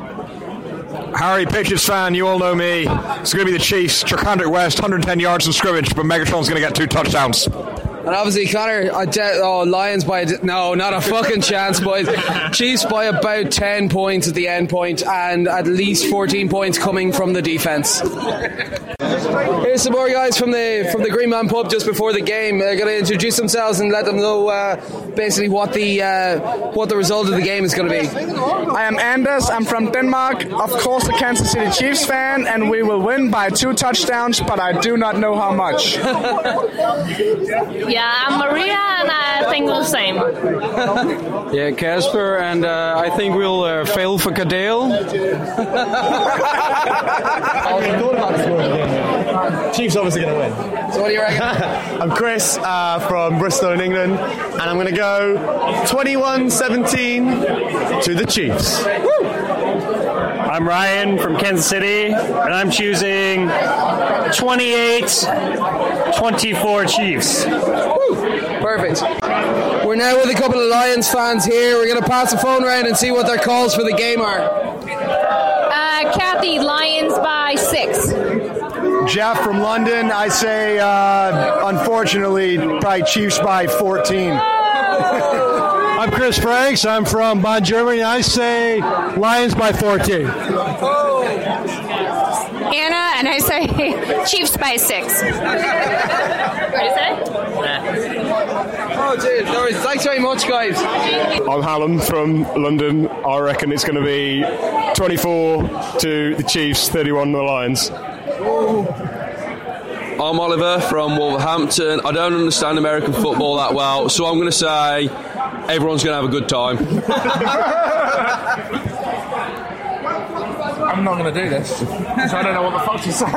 Harry Patriots fan, you all know me. It's going to be the Chiefs. Charcandrick West, 110 yards in scrimmage, but Megatron's going to get two touchdowns. And obviously, Connor, uh, de- oh, Lions by a, no, not a fucking chance, boys. Chiefs by about ten points at the end point, and at least fourteen points coming from the defense. Here's some more guys from the from the Green Man pub just before the game. They're going to introduce themselves and let them know uh, basically what the uh, what the result of the game is going to be. I am Anders. I'm from Denmark. Of course, a Kansas City Chiefs fan, and we will win by two touchdowns, but I do not know how much. Yeah, I'm Maria, and I think the same. Yeah, Casper, and uh, I think we'll uh, fail for Cadale. Chiefs obviously going to win. So what do you reckon? I'm Chris uh, from Bristol in England, and I'm going to go 21-17 to the Chiefs. I'm Ryan from Kansas City, and I'm choosing 28 24 Chiefs. Perfect. We're now with a couple of Lions fans here. We're going to pass the phone around and see what their calls for the game are. Uh, Kathy, Lions by six. Jeff from London, I say, uh, unfortunately, probably Chiefs by 14. I'm Chris Franks. I'm from Bonn, Germany. I say Lions by 14. Anna, and I say Chiefs by six. what did you say? Oh, dude, no. Thanks very much, guys. I'm Hallam from London. I reckon it's going to be 24 to the Chiefs, 31 the Lions. I'm Oliver from Wolverhampton. I don't understand American football that well, so I'm going to say everyone's going to have a good time. I'm not going to do this, so I don't know what the fuck to say.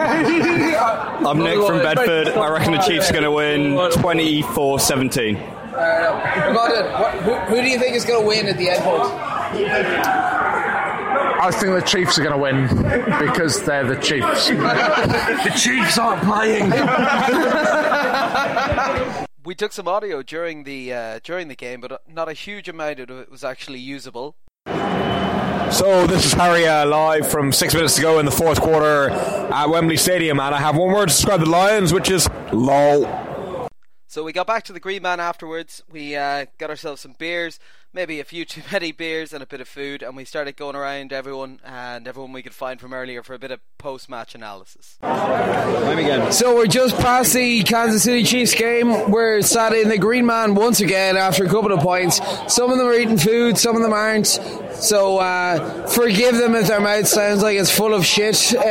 I'm Nick from Bedford. I reckon the Chiefs are going to win 24 17. Uh, Gordon, what, who, who do you think is going to win at the end point? I think the Chiefs are going to win because they're the Chiefs. the Chiefs aren't playing. We took some audio during the uh, during the game, but not a huge amount of it was actually usable. So this is Harry uh, live from six minutes to go in the fourth quarter at Wembley Stadium, and I have one word to describe the Lions, which is lol. So we got back to the Green Man afterwards. We uh, got ourselves some beers, maybe a few too many beers and a bit of food, and we started going around everyone and everyone we could find from earlier for a bit of post-match analysis. So we're just past the Kansas City Chiefs game. We're sat in the Green Man once again after a couple of points. Some of them are eating food, some of them aren't. So uh, forgive them if their mouth sounds like it's full of shit. Uh,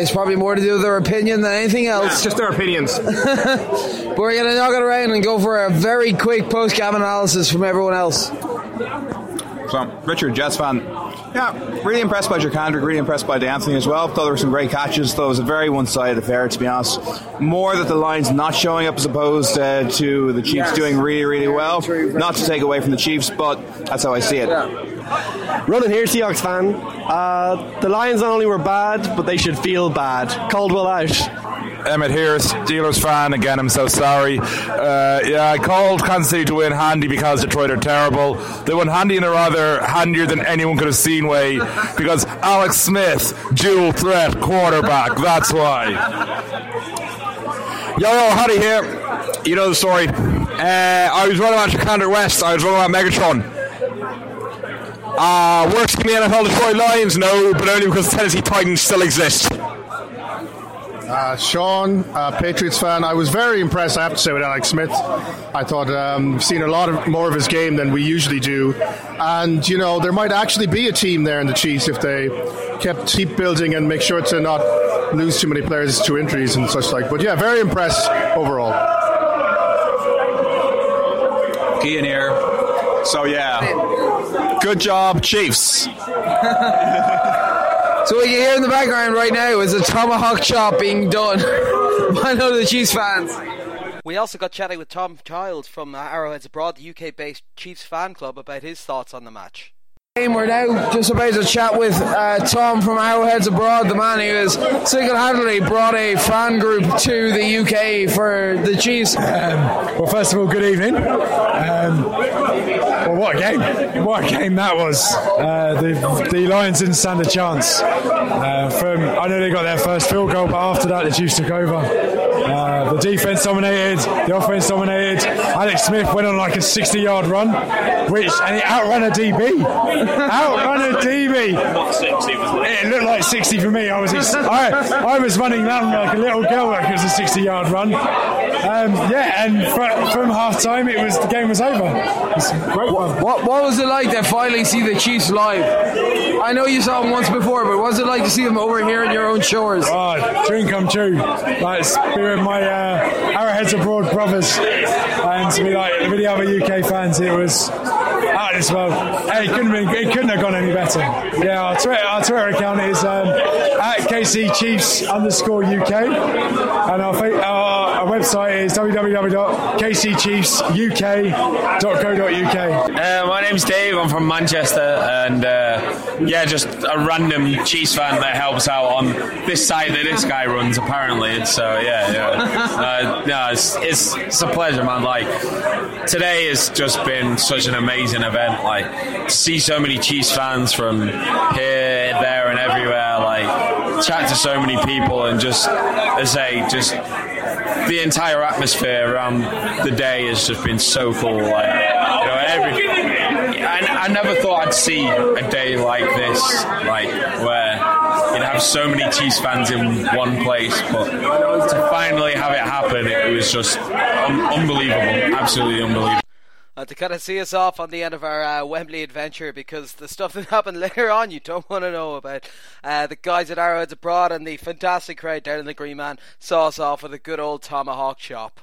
it's probably more to do with their opinion than anything else. just their opinions. but we're going to knock it around and go for a very quick post-game analysis from everyone else. So, Richard, Jets fan. Yeah, really impressed by Charcandrick, really impressed by De'Anthony as well. Thought there were some great catches, though it was a very one sided affair, to be honest. More that the Lions not showing up as opposed uh, to the Chiefs doing really, really well. Not to take away from the Chiefs, but that's how I see it. Ronan here, Seahawks fan. Uh, the Lions not only were bad, but they should feel bad. Caldwell out. Emmett here, Steelers fan. Again, I'm so sorry. Uh, yeah, I called Kansas City to win handy because Detroit are terrible. They won handy in a rather handier than anyone could have seen way because Alex Smith, dual threat quarterback. That's why. Yo, yo, Howdy here. You know the story. Uh, I was running around Chicago West. I was running around Megatron. Uh, works in the NFL Detroit Lions, no, but only because the Tennessee Titans still exist. Uh, Sean, uh, Patriots fan. I was very impressed, I have to say, with Alex Smith. I thought um, we've seen a lot of more of his game than we usually do, and you know there might actually be a team there in the Chiefs if they kept keep building and make sure to not lose too many players to injuries and such like. But yeah, very impressed overall. Kean here. So, yeah. Good job, Chiefs. So what you hear in the background right now is a tomahawk chop being done by one of the Chiefs fans. We also got chatting with Tom Childs from uh, Arrowheads Abroad, the UK-based Chiefs fan club, about his thoughts on the match. We're now just about to chat with uh, Tom from Arrowheads Abroad, the man who has single-handedly brought a fan group to the UK for the Chiefs. Well, first of all, good evening. Um, well, what a game! What a game that was. Uh, the, the Lions didn't stand a chance. Uh, from I know they got their first field goal, but after that, the Chiefs took over. Uh, the defense dominated, the offense dominated. Alex Smith went on like a 60-yard run, which and he outran a DB. outrun a DB. 60, was it? Looked like 60 for me. I was ex- I, I was running down like a little girl like it was a 60 yard run. Um, yeah, and fr- from half time, it was the game was over. It's great one. What, what was it like to finally see the Chiefs live? I know you saw them once before, but what was it like to see them over here in your own shores? Oh, dream come true. Like with my uh, Arrowheads Abroad brothers and to be like with the other UK fans, it was out of this world. Hey, it couldn't, have been, it couldn't have gone any better. Yeah, our Twitter, our Twitter account is um, at KC Chiefs underscore UK, and our, our website is www.kcchiefsuk.co.uk. Uh, my name's Dave. I'm from Manchester, and uh, yeah, just a random Chiefs fan that helps out on this site that this guy runs. Apparently, so yeah, yeah. Uh, no, it's, it's it's a pleasure, man. Like today has just been such an amazing event. Like to see so many Chiefs fans from here, there, and everywhere. Like chat to so many people, and just as I say, just the entire atmosphere around the day has just been so cool. Like you know, every I, I never thought I'd see a day like this, like where you'd have so many Chiefs fans in one place, but to finally have it happen, it was just un- unbelievable, absolutely unbelievable. Uh, to kind of see us off on the end of our uh, Wembley adventure because the stuff that happened later on you don't want to know about. Uh, the guys at Arrowheads Abroad and the fantastic crowd down in the Green Man saw us off with a good old tomahawk chop.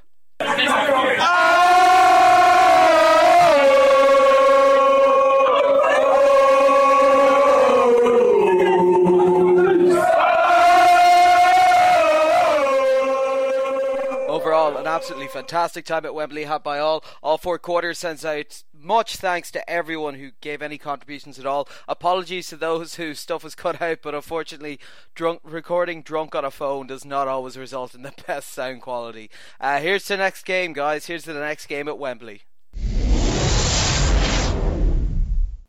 Absolutely fantastic time at Wembley had by all. All four quarters sends out much thanks to everyone who gave any contributions at all. Apologies to those whose stuff was cut out, but unfortunately, drunk recording drunk on a phone does not always result in the best sound quality. Uh, here's the next game, guys. Here's the next game at Wembley.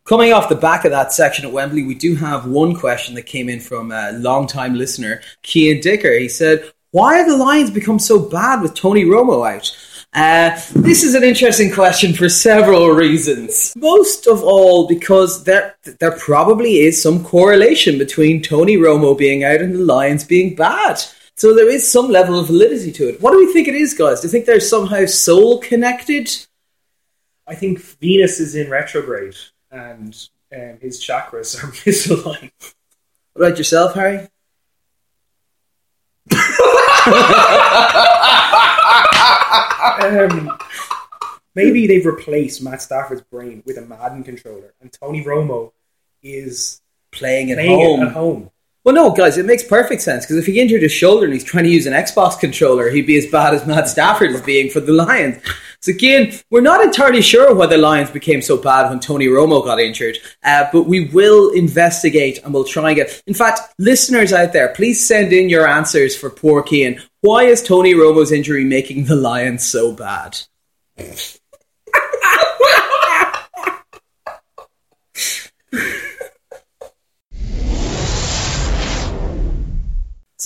Coming off the back of that section at Wembley, we do have one question that came in from a long-time listener, Kian Dicker. He said, "Why have the Lions become so bad with Tony Romo out?" Uh, this is an interesting question for several reasons. Most of all, because there there probably is some correlation between Tony Romo being out and the Lions being bad. So there is some level of validity to it. What do we think it is, guys? Do you think they're somehow soul connected? I think Venus is in retrograde and um, his chakras are misaligned. What about yourself, Harry? Um, maybe they've replaced Matt Stafford's brain with a Madden controller, and Tony Romo is playing at playing home. At home. Well, no, guys, it makes perfect sense because if he injured his shoulder and he's trying to use an Xbox controller, he'd be as bad as Matt Stafford is being for the Lions. So again, we're not entirely sure why the Lions became so bad when Tony Romo got injured, uh, but we will investigate and we'll try and get. In fact, listeners out there, please send in your answers for poor Kean. Why is Tony Romo's injury making the Lions so bad?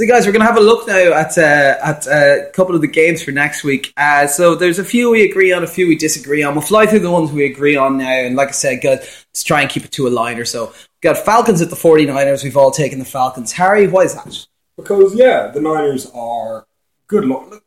So, guys, we're going to have a look now at uh, at uh, a couple of the games for next week. Uh, so, there's a few we agree on, a few we disagree on. We'll fly through the ones we agree on now. And, like I said, guys, let's try and keep it to a line or so. We've got Falcons at the 49ers. We've all taken the Falcons. Harry, why is that? Because yeah, the Niners are good. Look,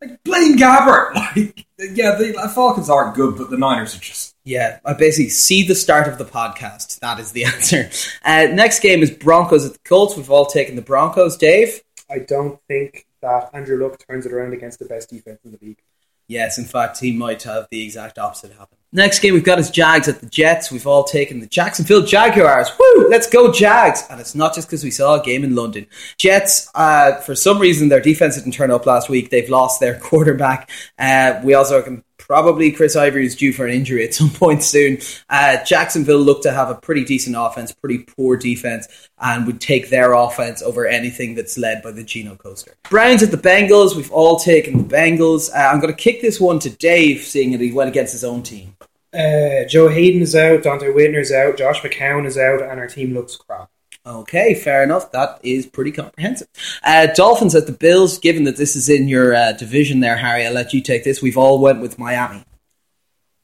like Blaine Gabbert. Like yeah, the Falcons are good, but the Niners are just Yeah, I basically see the start of the podcast. That is the answer. Uh, next game is Broncos at the Colts. We've all taken the Broncos. Dave? I don't think that Andrew Luck turns it around against the best defense in the league. Yes, in fact, he might have the exact opposite happen. Next game we've got is Jags at the Jets. We've all taken the Jacksonville Jaguars. Woo! Let's go Jags! And it's not just because we saw a game in London. Jets, uh, for some reason, their defense didn't turn up last week. They've lost their quarterback. Uh, we also can probably Chris Ivory is due for an injury at some point soon. Uh, Jacksonville look to have a pretty decent offense, pretty poor defense, and would take their offense over anything that's led by the Geno Coaster. Browns at the Bengals. We've all taken the Bengals. Uh, I'm going to kick this one to Dave, seeing that he went against his own team. Uh, Joe Haden is out, Donte Whitner's out, Josh McCown is out, and our team looks crap. Okay, fair enough. That is pretty comprehensive. Uh, Dolphins at the Bills. Given that this is in your uh, division, there, Harry, I'll let you take this. We've all went with Miami.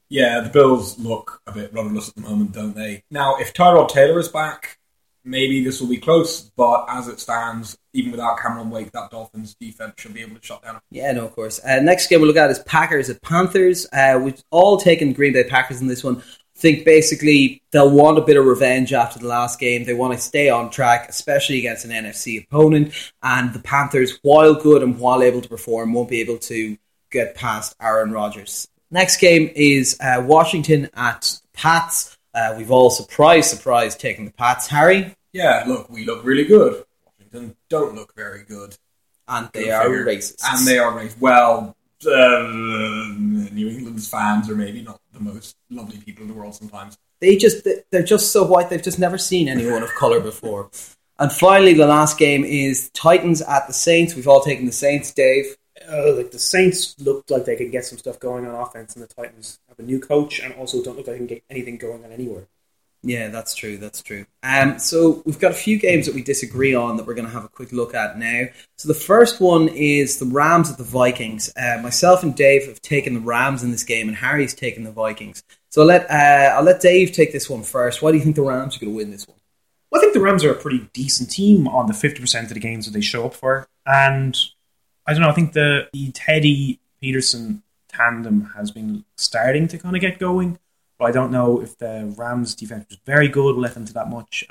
yeah. The Bills look a bit rudderless at the moment, don't they? Now, if Tyrod Taylor is back, maybe this will be close. But as it stands, even without Cameron Wake, that Dolphins defense should be able to shut down. Yeah, no, of course. Uh, next game we'll look at is Packers at Panthers. Uh, we've all taken Green Bay Packers in this one. Think basically they'll want a bit of revenge after the last game. They want to stay on track, especially against an NFC opponent. And the Panthers, while good and while able to perform, won't be able to get past Aaron Rodgers. Next game is uh, Washington at Pats. Uh, we've all surprise, surprise taken the Pats. Harry, Yeah, look, we look really good. Washington don't look very good. and they Go are figure. racist. And they are racist. Well, uh, New England's fans are maybe not the most lovely people in the world sometimes. They just they're just so white. They've just never seen anyone of color before. And finally, the last game is Titans at the Saints. We've all taken the Saints, Dave. Uh, like the Saints looked like they could get some stuff going on offense, and the Titans have a new coach, and also don't look like they can get anything going on anywhere. Yeah, that's true. That's true. Um, so we've got a few games that we disagree on that we're going to have a quick look at now. So the first one is the Rams at the Vikings. Uh, myself and Dave have taken the Rams in this game, and Harry's taken the Vikings. So I'll let uh, I'll let Dave take this one first. Why do you think the Rams are going to win this one? Well, I think the Rams are a pretty decent team on the 50% of the games that they show up for. And I don't know, I think the, the Teddy Peterson tandem has been starting to kind of get going. But I don't know if the Rams defense was very good, will let them to that much.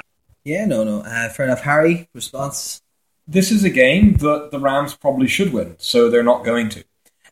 Yeah, no, no. Uh, fair enough. Harry, response? This is a game that the Rams probably should win, so they're not going to.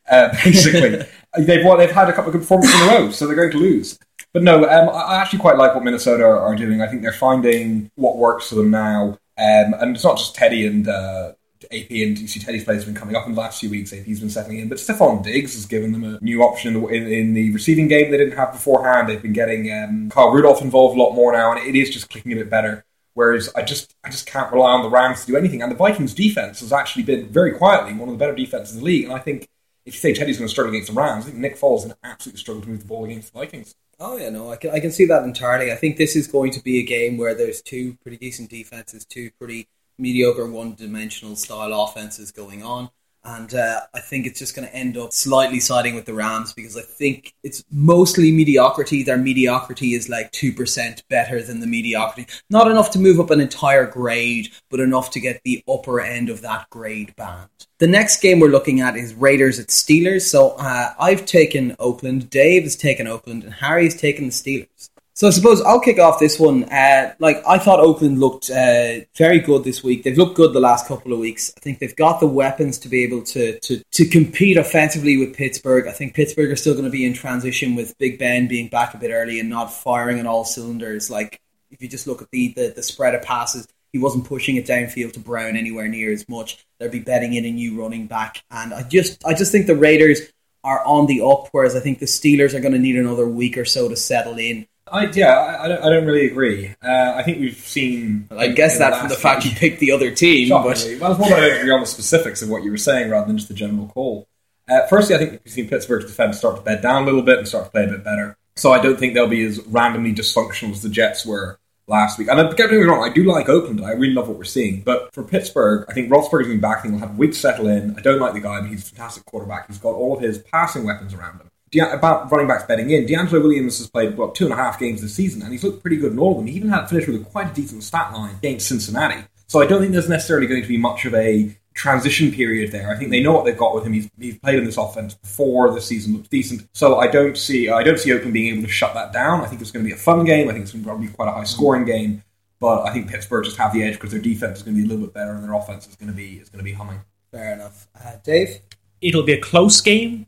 Uh, basically, they've won, they've had a couple of good performances in a row, so they're going to lose. But no, um, I actually quite like what Minnesota are, are, doing. I think they're finding what works for them now, um, and it's not just Teddy and uh, AP and you see Teddy's plays have been coming up in the last few weeks. AP's been settling in, but Stefon Diggs has given them a new option in the, in, in the receiving game they didn't have beforehand. They've been getting um, Kyle Rudolph involved a lot more now, and it is just clicking a bit better. Whereas I just I just can't rely on the Rams to do anything. And the Vikings defense has actually been very quietly one of the better defenses in the league. And I think if you say Teddy's going to struggle against the Rams, I think Nick Foles is going to absolutely struggle to move the ball against the Vikings. Oh yeah, no, I can I can see that entirely. I think this is going to be a game where there's two pretty decent defenses, two pretty mediocre one-dimensional style offenses going on, and uh, I think it's just going to end up slightly siding with the Rams because I think it's mostly mediocrity. Their mediocrity is like two percent better than the mediocrity, not enough to move up an entire grade, but enough to get the upper end of that grade band. The next game we're looking at is Raiders at Steelers. So uh, I've taken Oakland, Dave has taken Oakland, and Harry's taken the Steelers. So I suppose I'll kick off this one. Uh, like I thought Oakland looked uh, very good this week. They've looked good the last couple of weeks. I think they've got the weapons to be able to to, to compete offensively with Pittsburgh. I think Pittsburgh are still going to be in transition with Big Ben being back a bit early and not firing on all cylinders. Like if you just look at the, the, the spread of passes, he wasn't pushing it downfield to Brown anywhere near as much. They'd be betting in a new running back, and I just I just think the Raiders are on the up, whereas I think the Steelers are going to need another week or so to settle in. I yeah, I, I, don't, I don't really agree. Uh, I think we've seen. I guess that from the fact you picked the other team, but well, it's more about agree on the specifics of what you were saying rather than just the general call. Uh, firstly, I think we've seen Pittsburgh's defense start to bed down a little bit and start to play a bit better. So I don't think they'll be as randomly dysfunctional as the Jets were last week. And don't get me wrong, I do like Oakland. I really love what we're seeing. But for Pittsburgh, I think Roethlisberger's been back. I think he'll have a week to settle in. I don't like the guy, but he's a fantastic quarterback. He's got all of his passing weapons around him. De- about running backs betting in, DeAngelo Williams has played what two and a half games this season, and he's looked pretty good in all of them. He even had finished with a quite a decent stat line against Cincinnati. So I don't think there's necessarily going to be much of a transition period there. I think they know what they've got with him. He's, he's played in this offense before. The season looks decent, so I don't see I don't see Oakland being able to shut that down. I think it's going to be a fun game. I think it's going to be quite a high scoring game. But I think Pittsburgh just have the edge because their defense is going to be a little bit better and their offense is going to be is going to be humming. Fair enough, uh, Dave. It'll be a close game.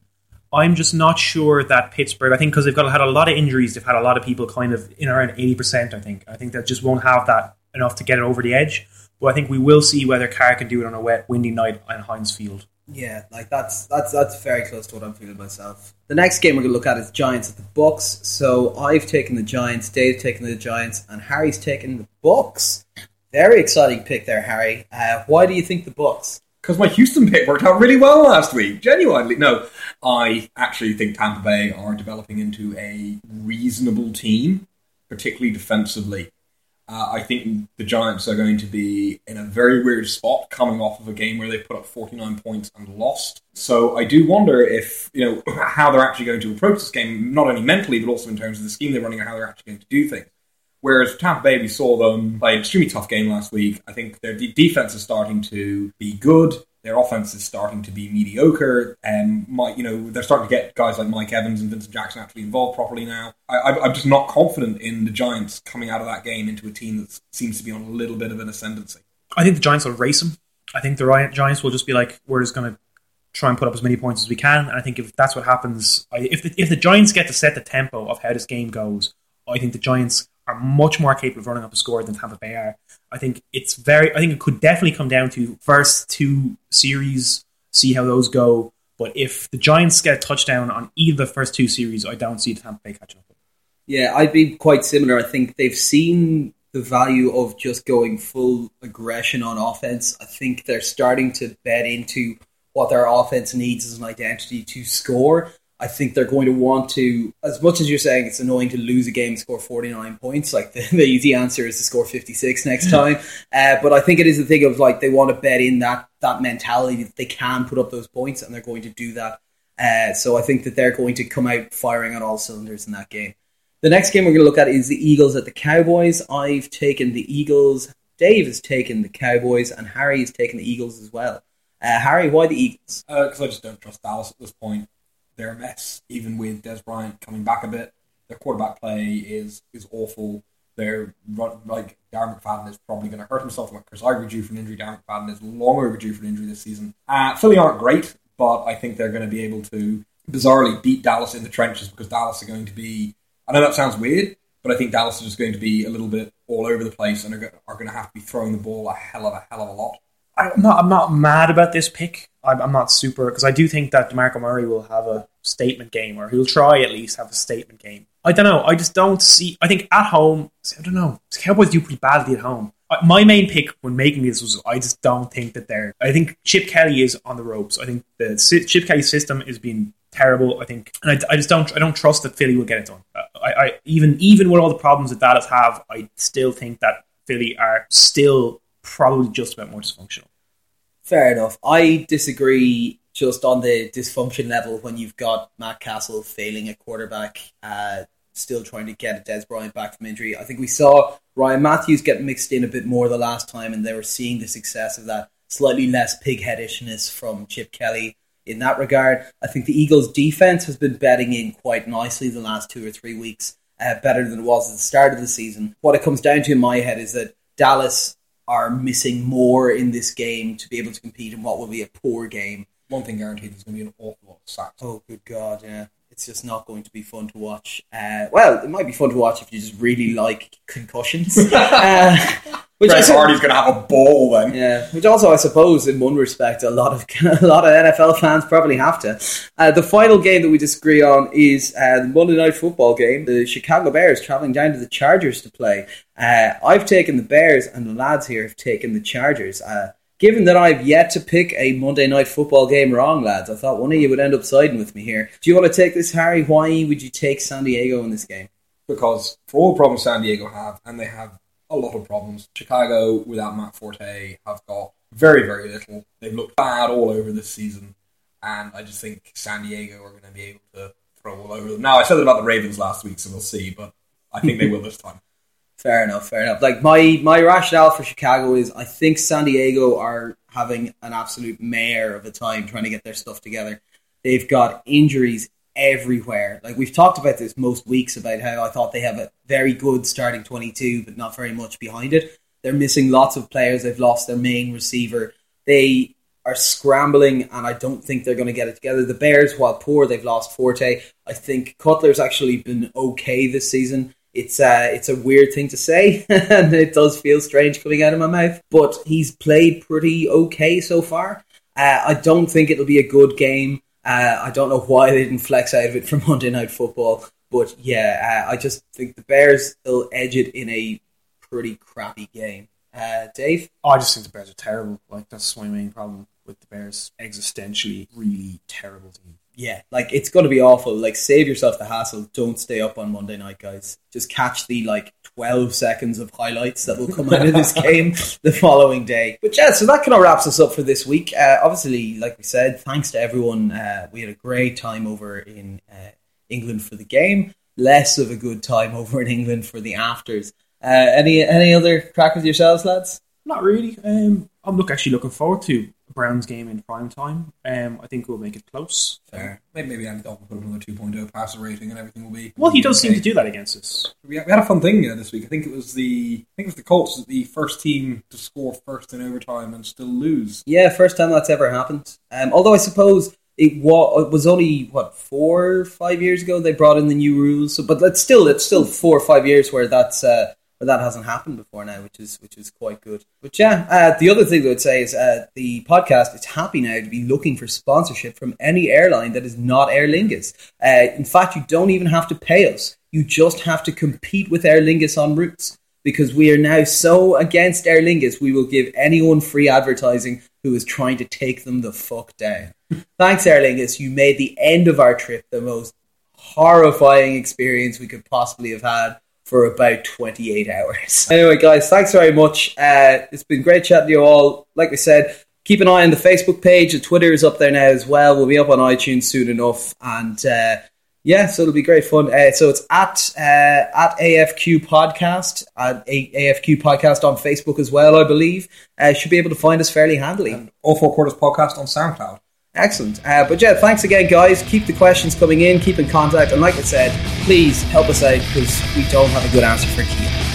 I'm just not sure that Pittsburgh. I think because they've got had a lot of injuries, they've had a lot of people kind of in around eighty percent. I think. I think they just won't have that enough to get it over the edge. But I think we will see whether Carr can do it on a wet, windy night on Heinz Field. Yeah, like that's that's that's very close to what I'm feeling myself. The next game we're going to look at is Giants at the Bucks. So I've taken the Giants, Dave's taken the Giants, and Harry's taken the Bucks. Very exciting pick there, Harry. Uh, why do you think the Bucks? Because my Houston pick worked out really well last week. Genuinely, no, I actually think Tampa Bay are developing into a reasonable team, particularly defensively. Uh, I think the Giants are going to be in a very weird spot coming off of a game where they put up 49 points and lost. So I do wonder if, you know, how they're actually going to approach this game, not only mentally, but also in terms of the scheme they're running and how they're actually going to do things. Whereas Tampa Bay, we saw them play an extremely tough game last week. I think their defense is starting to be good. Their offense is starting to be mediocre, and my, you know they're starting to get guys like Mike Evans and Vincent Jackson actually involved properly now. I, am just not confident in the Giants coming out of that game into a team that seems to be on a little bit of an ascendancy. I think the Giants will race them. I think the Giants will just be like, we're just going to try and put up as many points as we can. And I think if that's what happens, if the, if the Giants get to set the tempo of how this game goes, I think the Giants are much more capable of running up a score than Tampa Bay are. I think it's very. I think it could definitely come down to first two series, see how those go. But if the Giants get a touchdown on either the first two series, I don't see Tampa Bay catching up. Yeah, I'd be quite similar. I think they've seen the value of just going full aggression on offense. I think they're starting to bet into what their offense needs as an identity to score. I think they're going to want to, as much as you're saying it's annoying to lose a game, score 49 points, like the, the easy answer is to score 56 next time. uh, but I think it is the thing of like they want to bet in that, that mentality that they can put up those points and they're going to do that. Uh, so I think that they're going to come out firing on all cylinders in that game. The next game we're going to look at is the Eagles at the Cowboys. I've taken the Eagles. Dave has taken the Cowboys, and Harry has taken the Eagles as well. Uh, Harry, why the Eagles? Because Uh, I just don't trust Dallas at this point. They're a mess, even with Dez Bryant coming back a bit. Their quarterback play is is awful. They're like Darren McFadden is probably going to hurt himself. Like Chris Ivory due for an injury. Darren McFadden is long overdue for an injury this season. Uh, Philly aren't great, but I think they're going to be able to bizarrely beat Dallas in the trenches because Dallas are going to be. I know that sounds weird, but I think Dallas is just going to be a little bit all over the place and are are going to have to be throwing the ball a hell of a hell of a lot. I'm not. I'm not mad about this pick. I'm, I'm not super because I do think that Demarco Murray will have a statement game, or he'll try at least have a statement game. I don't know. I just don't see. I think at home, I don't know. The Cowboys do pretty badly at home. My main pick when making this was I just don't think that they're. I think Chip Kelly is on the ropes. I think the Chip Kelly system is being terrible. I think, and I, I just don't. I don't trust that Philly will get it done. Uh, I, I even even with all the problems that Dallas have, I still think that Philly are still probably just about more dysfunctional. Fair enough. I disagree just on the dysfunction level when you've got Matt Cassel failing at quarterback, uh, still trying to get Dez Bryant back from injury. I think we saw Ryan Mathews get mixed in a bit more the last time, and they were seeing the success of that slightly less pigheadishness from Chip Kelly in that regard. I think the Eagles' defense has been betting in quite nicely the last two or three weeks, uh, better than it was at the start of the season. What it comes down to in my head is that Dallas are missing more in this game to be able to compete in what will be a poor game. One thing guaranteed, there's going to be an awful lot of sacks. Oh, good God, yeah. It's just not going to be fun to watch. Uh, well, it might be fun to watch if you just really like concussions. uh, which su- Hardy's going to have a ball then. Yeah, which also I suppose, in one respect, a lot of a lot of NFL fans probably have to. Uh, the final game that we disagree on is uh, the Monday Night Football game. The Chicago Bears traveling down to the Chargers to play. Uh, I've taken the Bears, and the lads here have taken the Chargers. Uh, given that I've yet to pick a Monday Night Football game wrong, lads, I thought one of you would end up siding with me here. Do you want to take this, Harry? Why would you take San Diego in this game? because for all the problems San Diego have, and they have a lot of problems, Chicago without Matt Forte have got very, very little. They've looked bad all over this season, and I just think San Diego are going to be able to throw all over them. Now, I said about the Ravens last week, so we'll see, but I think they will this time. Fair enough, fair enough. Like my my rationale for Chicago is I think San Diego are having an absolute mare of a time trying to get their stuff together. They've got injuries everywhere. Like we've talked about this most weeks about how I thought they have a very good starting twenty two, but not very much behind it. They're missing lots of players. They've lost their main receiver. They are scrambling, and I don't think they're going to get it together. The Bears, while poor, they've lost Forte. I think Cutler's actually been okay this season. It's uh, it's a weird thing to say, and it does feel strange coming out of my mouth. But he's played pretty okay so far. Uh, I don't think it'll be a good game. Uh, I don't know why they didn't flex out of it for Monday Night Football, but yeah, uh, I just think the Bears will edge it in a pretty crappy game. Uh, Dave, I just think the Bears are terrible. Like that's my main problem with the Bears. Existentially, really terrible team. Yeah, like it's going to be awful. Like, save yourself the hassle. Don't stay up on Monday night, guys. Just catch the like twelve seconds of highlights that will come out of this game the following day. But yeah, so that kind of wraps us up for this week. Uh, obviously, like we said, thanks to everyone. Uh, we had a great time over in uh, England for the game. Less of a good time over in England for the afters. Uh, any any other crack with yourselves, lads? Not really. Um, I'm look actually looking forward to Brown's game in prime time. Um, I think we'll make it close. Fair. Maybe, maybe Andy Dalton will put another 2.0 passer rating and everything will be. Well, he does seem to do that against us. We had, we had a fun thing uh, this week. I think it was the I think it was the Colts, the first team to score first in overtime and still lose. Yeah, first time that's ever happened. Um, although I suppose it was, it was only what four or five years ago they brought in the new rules. So, but it's still it's still four or five years where that's uh, where that hasn't happened before now, which is which is quite good. But yeah, uh, the other thing I would say is uh, the podcast is happy now to be looking for sponsorship from any airline that is not Aer Lingus. Uh, in fact, you don't even have to pay us; you just have to compete with Aer Lingus on routes because we are now so against Aer Lingus, we will give anyone free advertising who is trying to take them the fuck down. Thanks, Aer Lingus. You made the end of our trip the most horrifying experience we could possibly have had for about 28 hours. Anyway, guys, thanks very much. Uh, it's been great chatting to you all. Like we said, keep an eye on the Facebook page. The Twitter is up there now as well. We'll be up on iTunes soon enough. And uh, yeah, so it'll be great fun. Uh, so it's at uh, at AFQ Podcast, at A- AFQ Podcast on Facebook as well, I believe. Uh, should be able to find us fairly handily. And All Four Quarters podcast on SoundCloud. Excellent. Uh, but yeah, thanks again, guys. Keep the questions coming in, keep in contact, and like I said, please help us out because we don't have a good answer for Keane.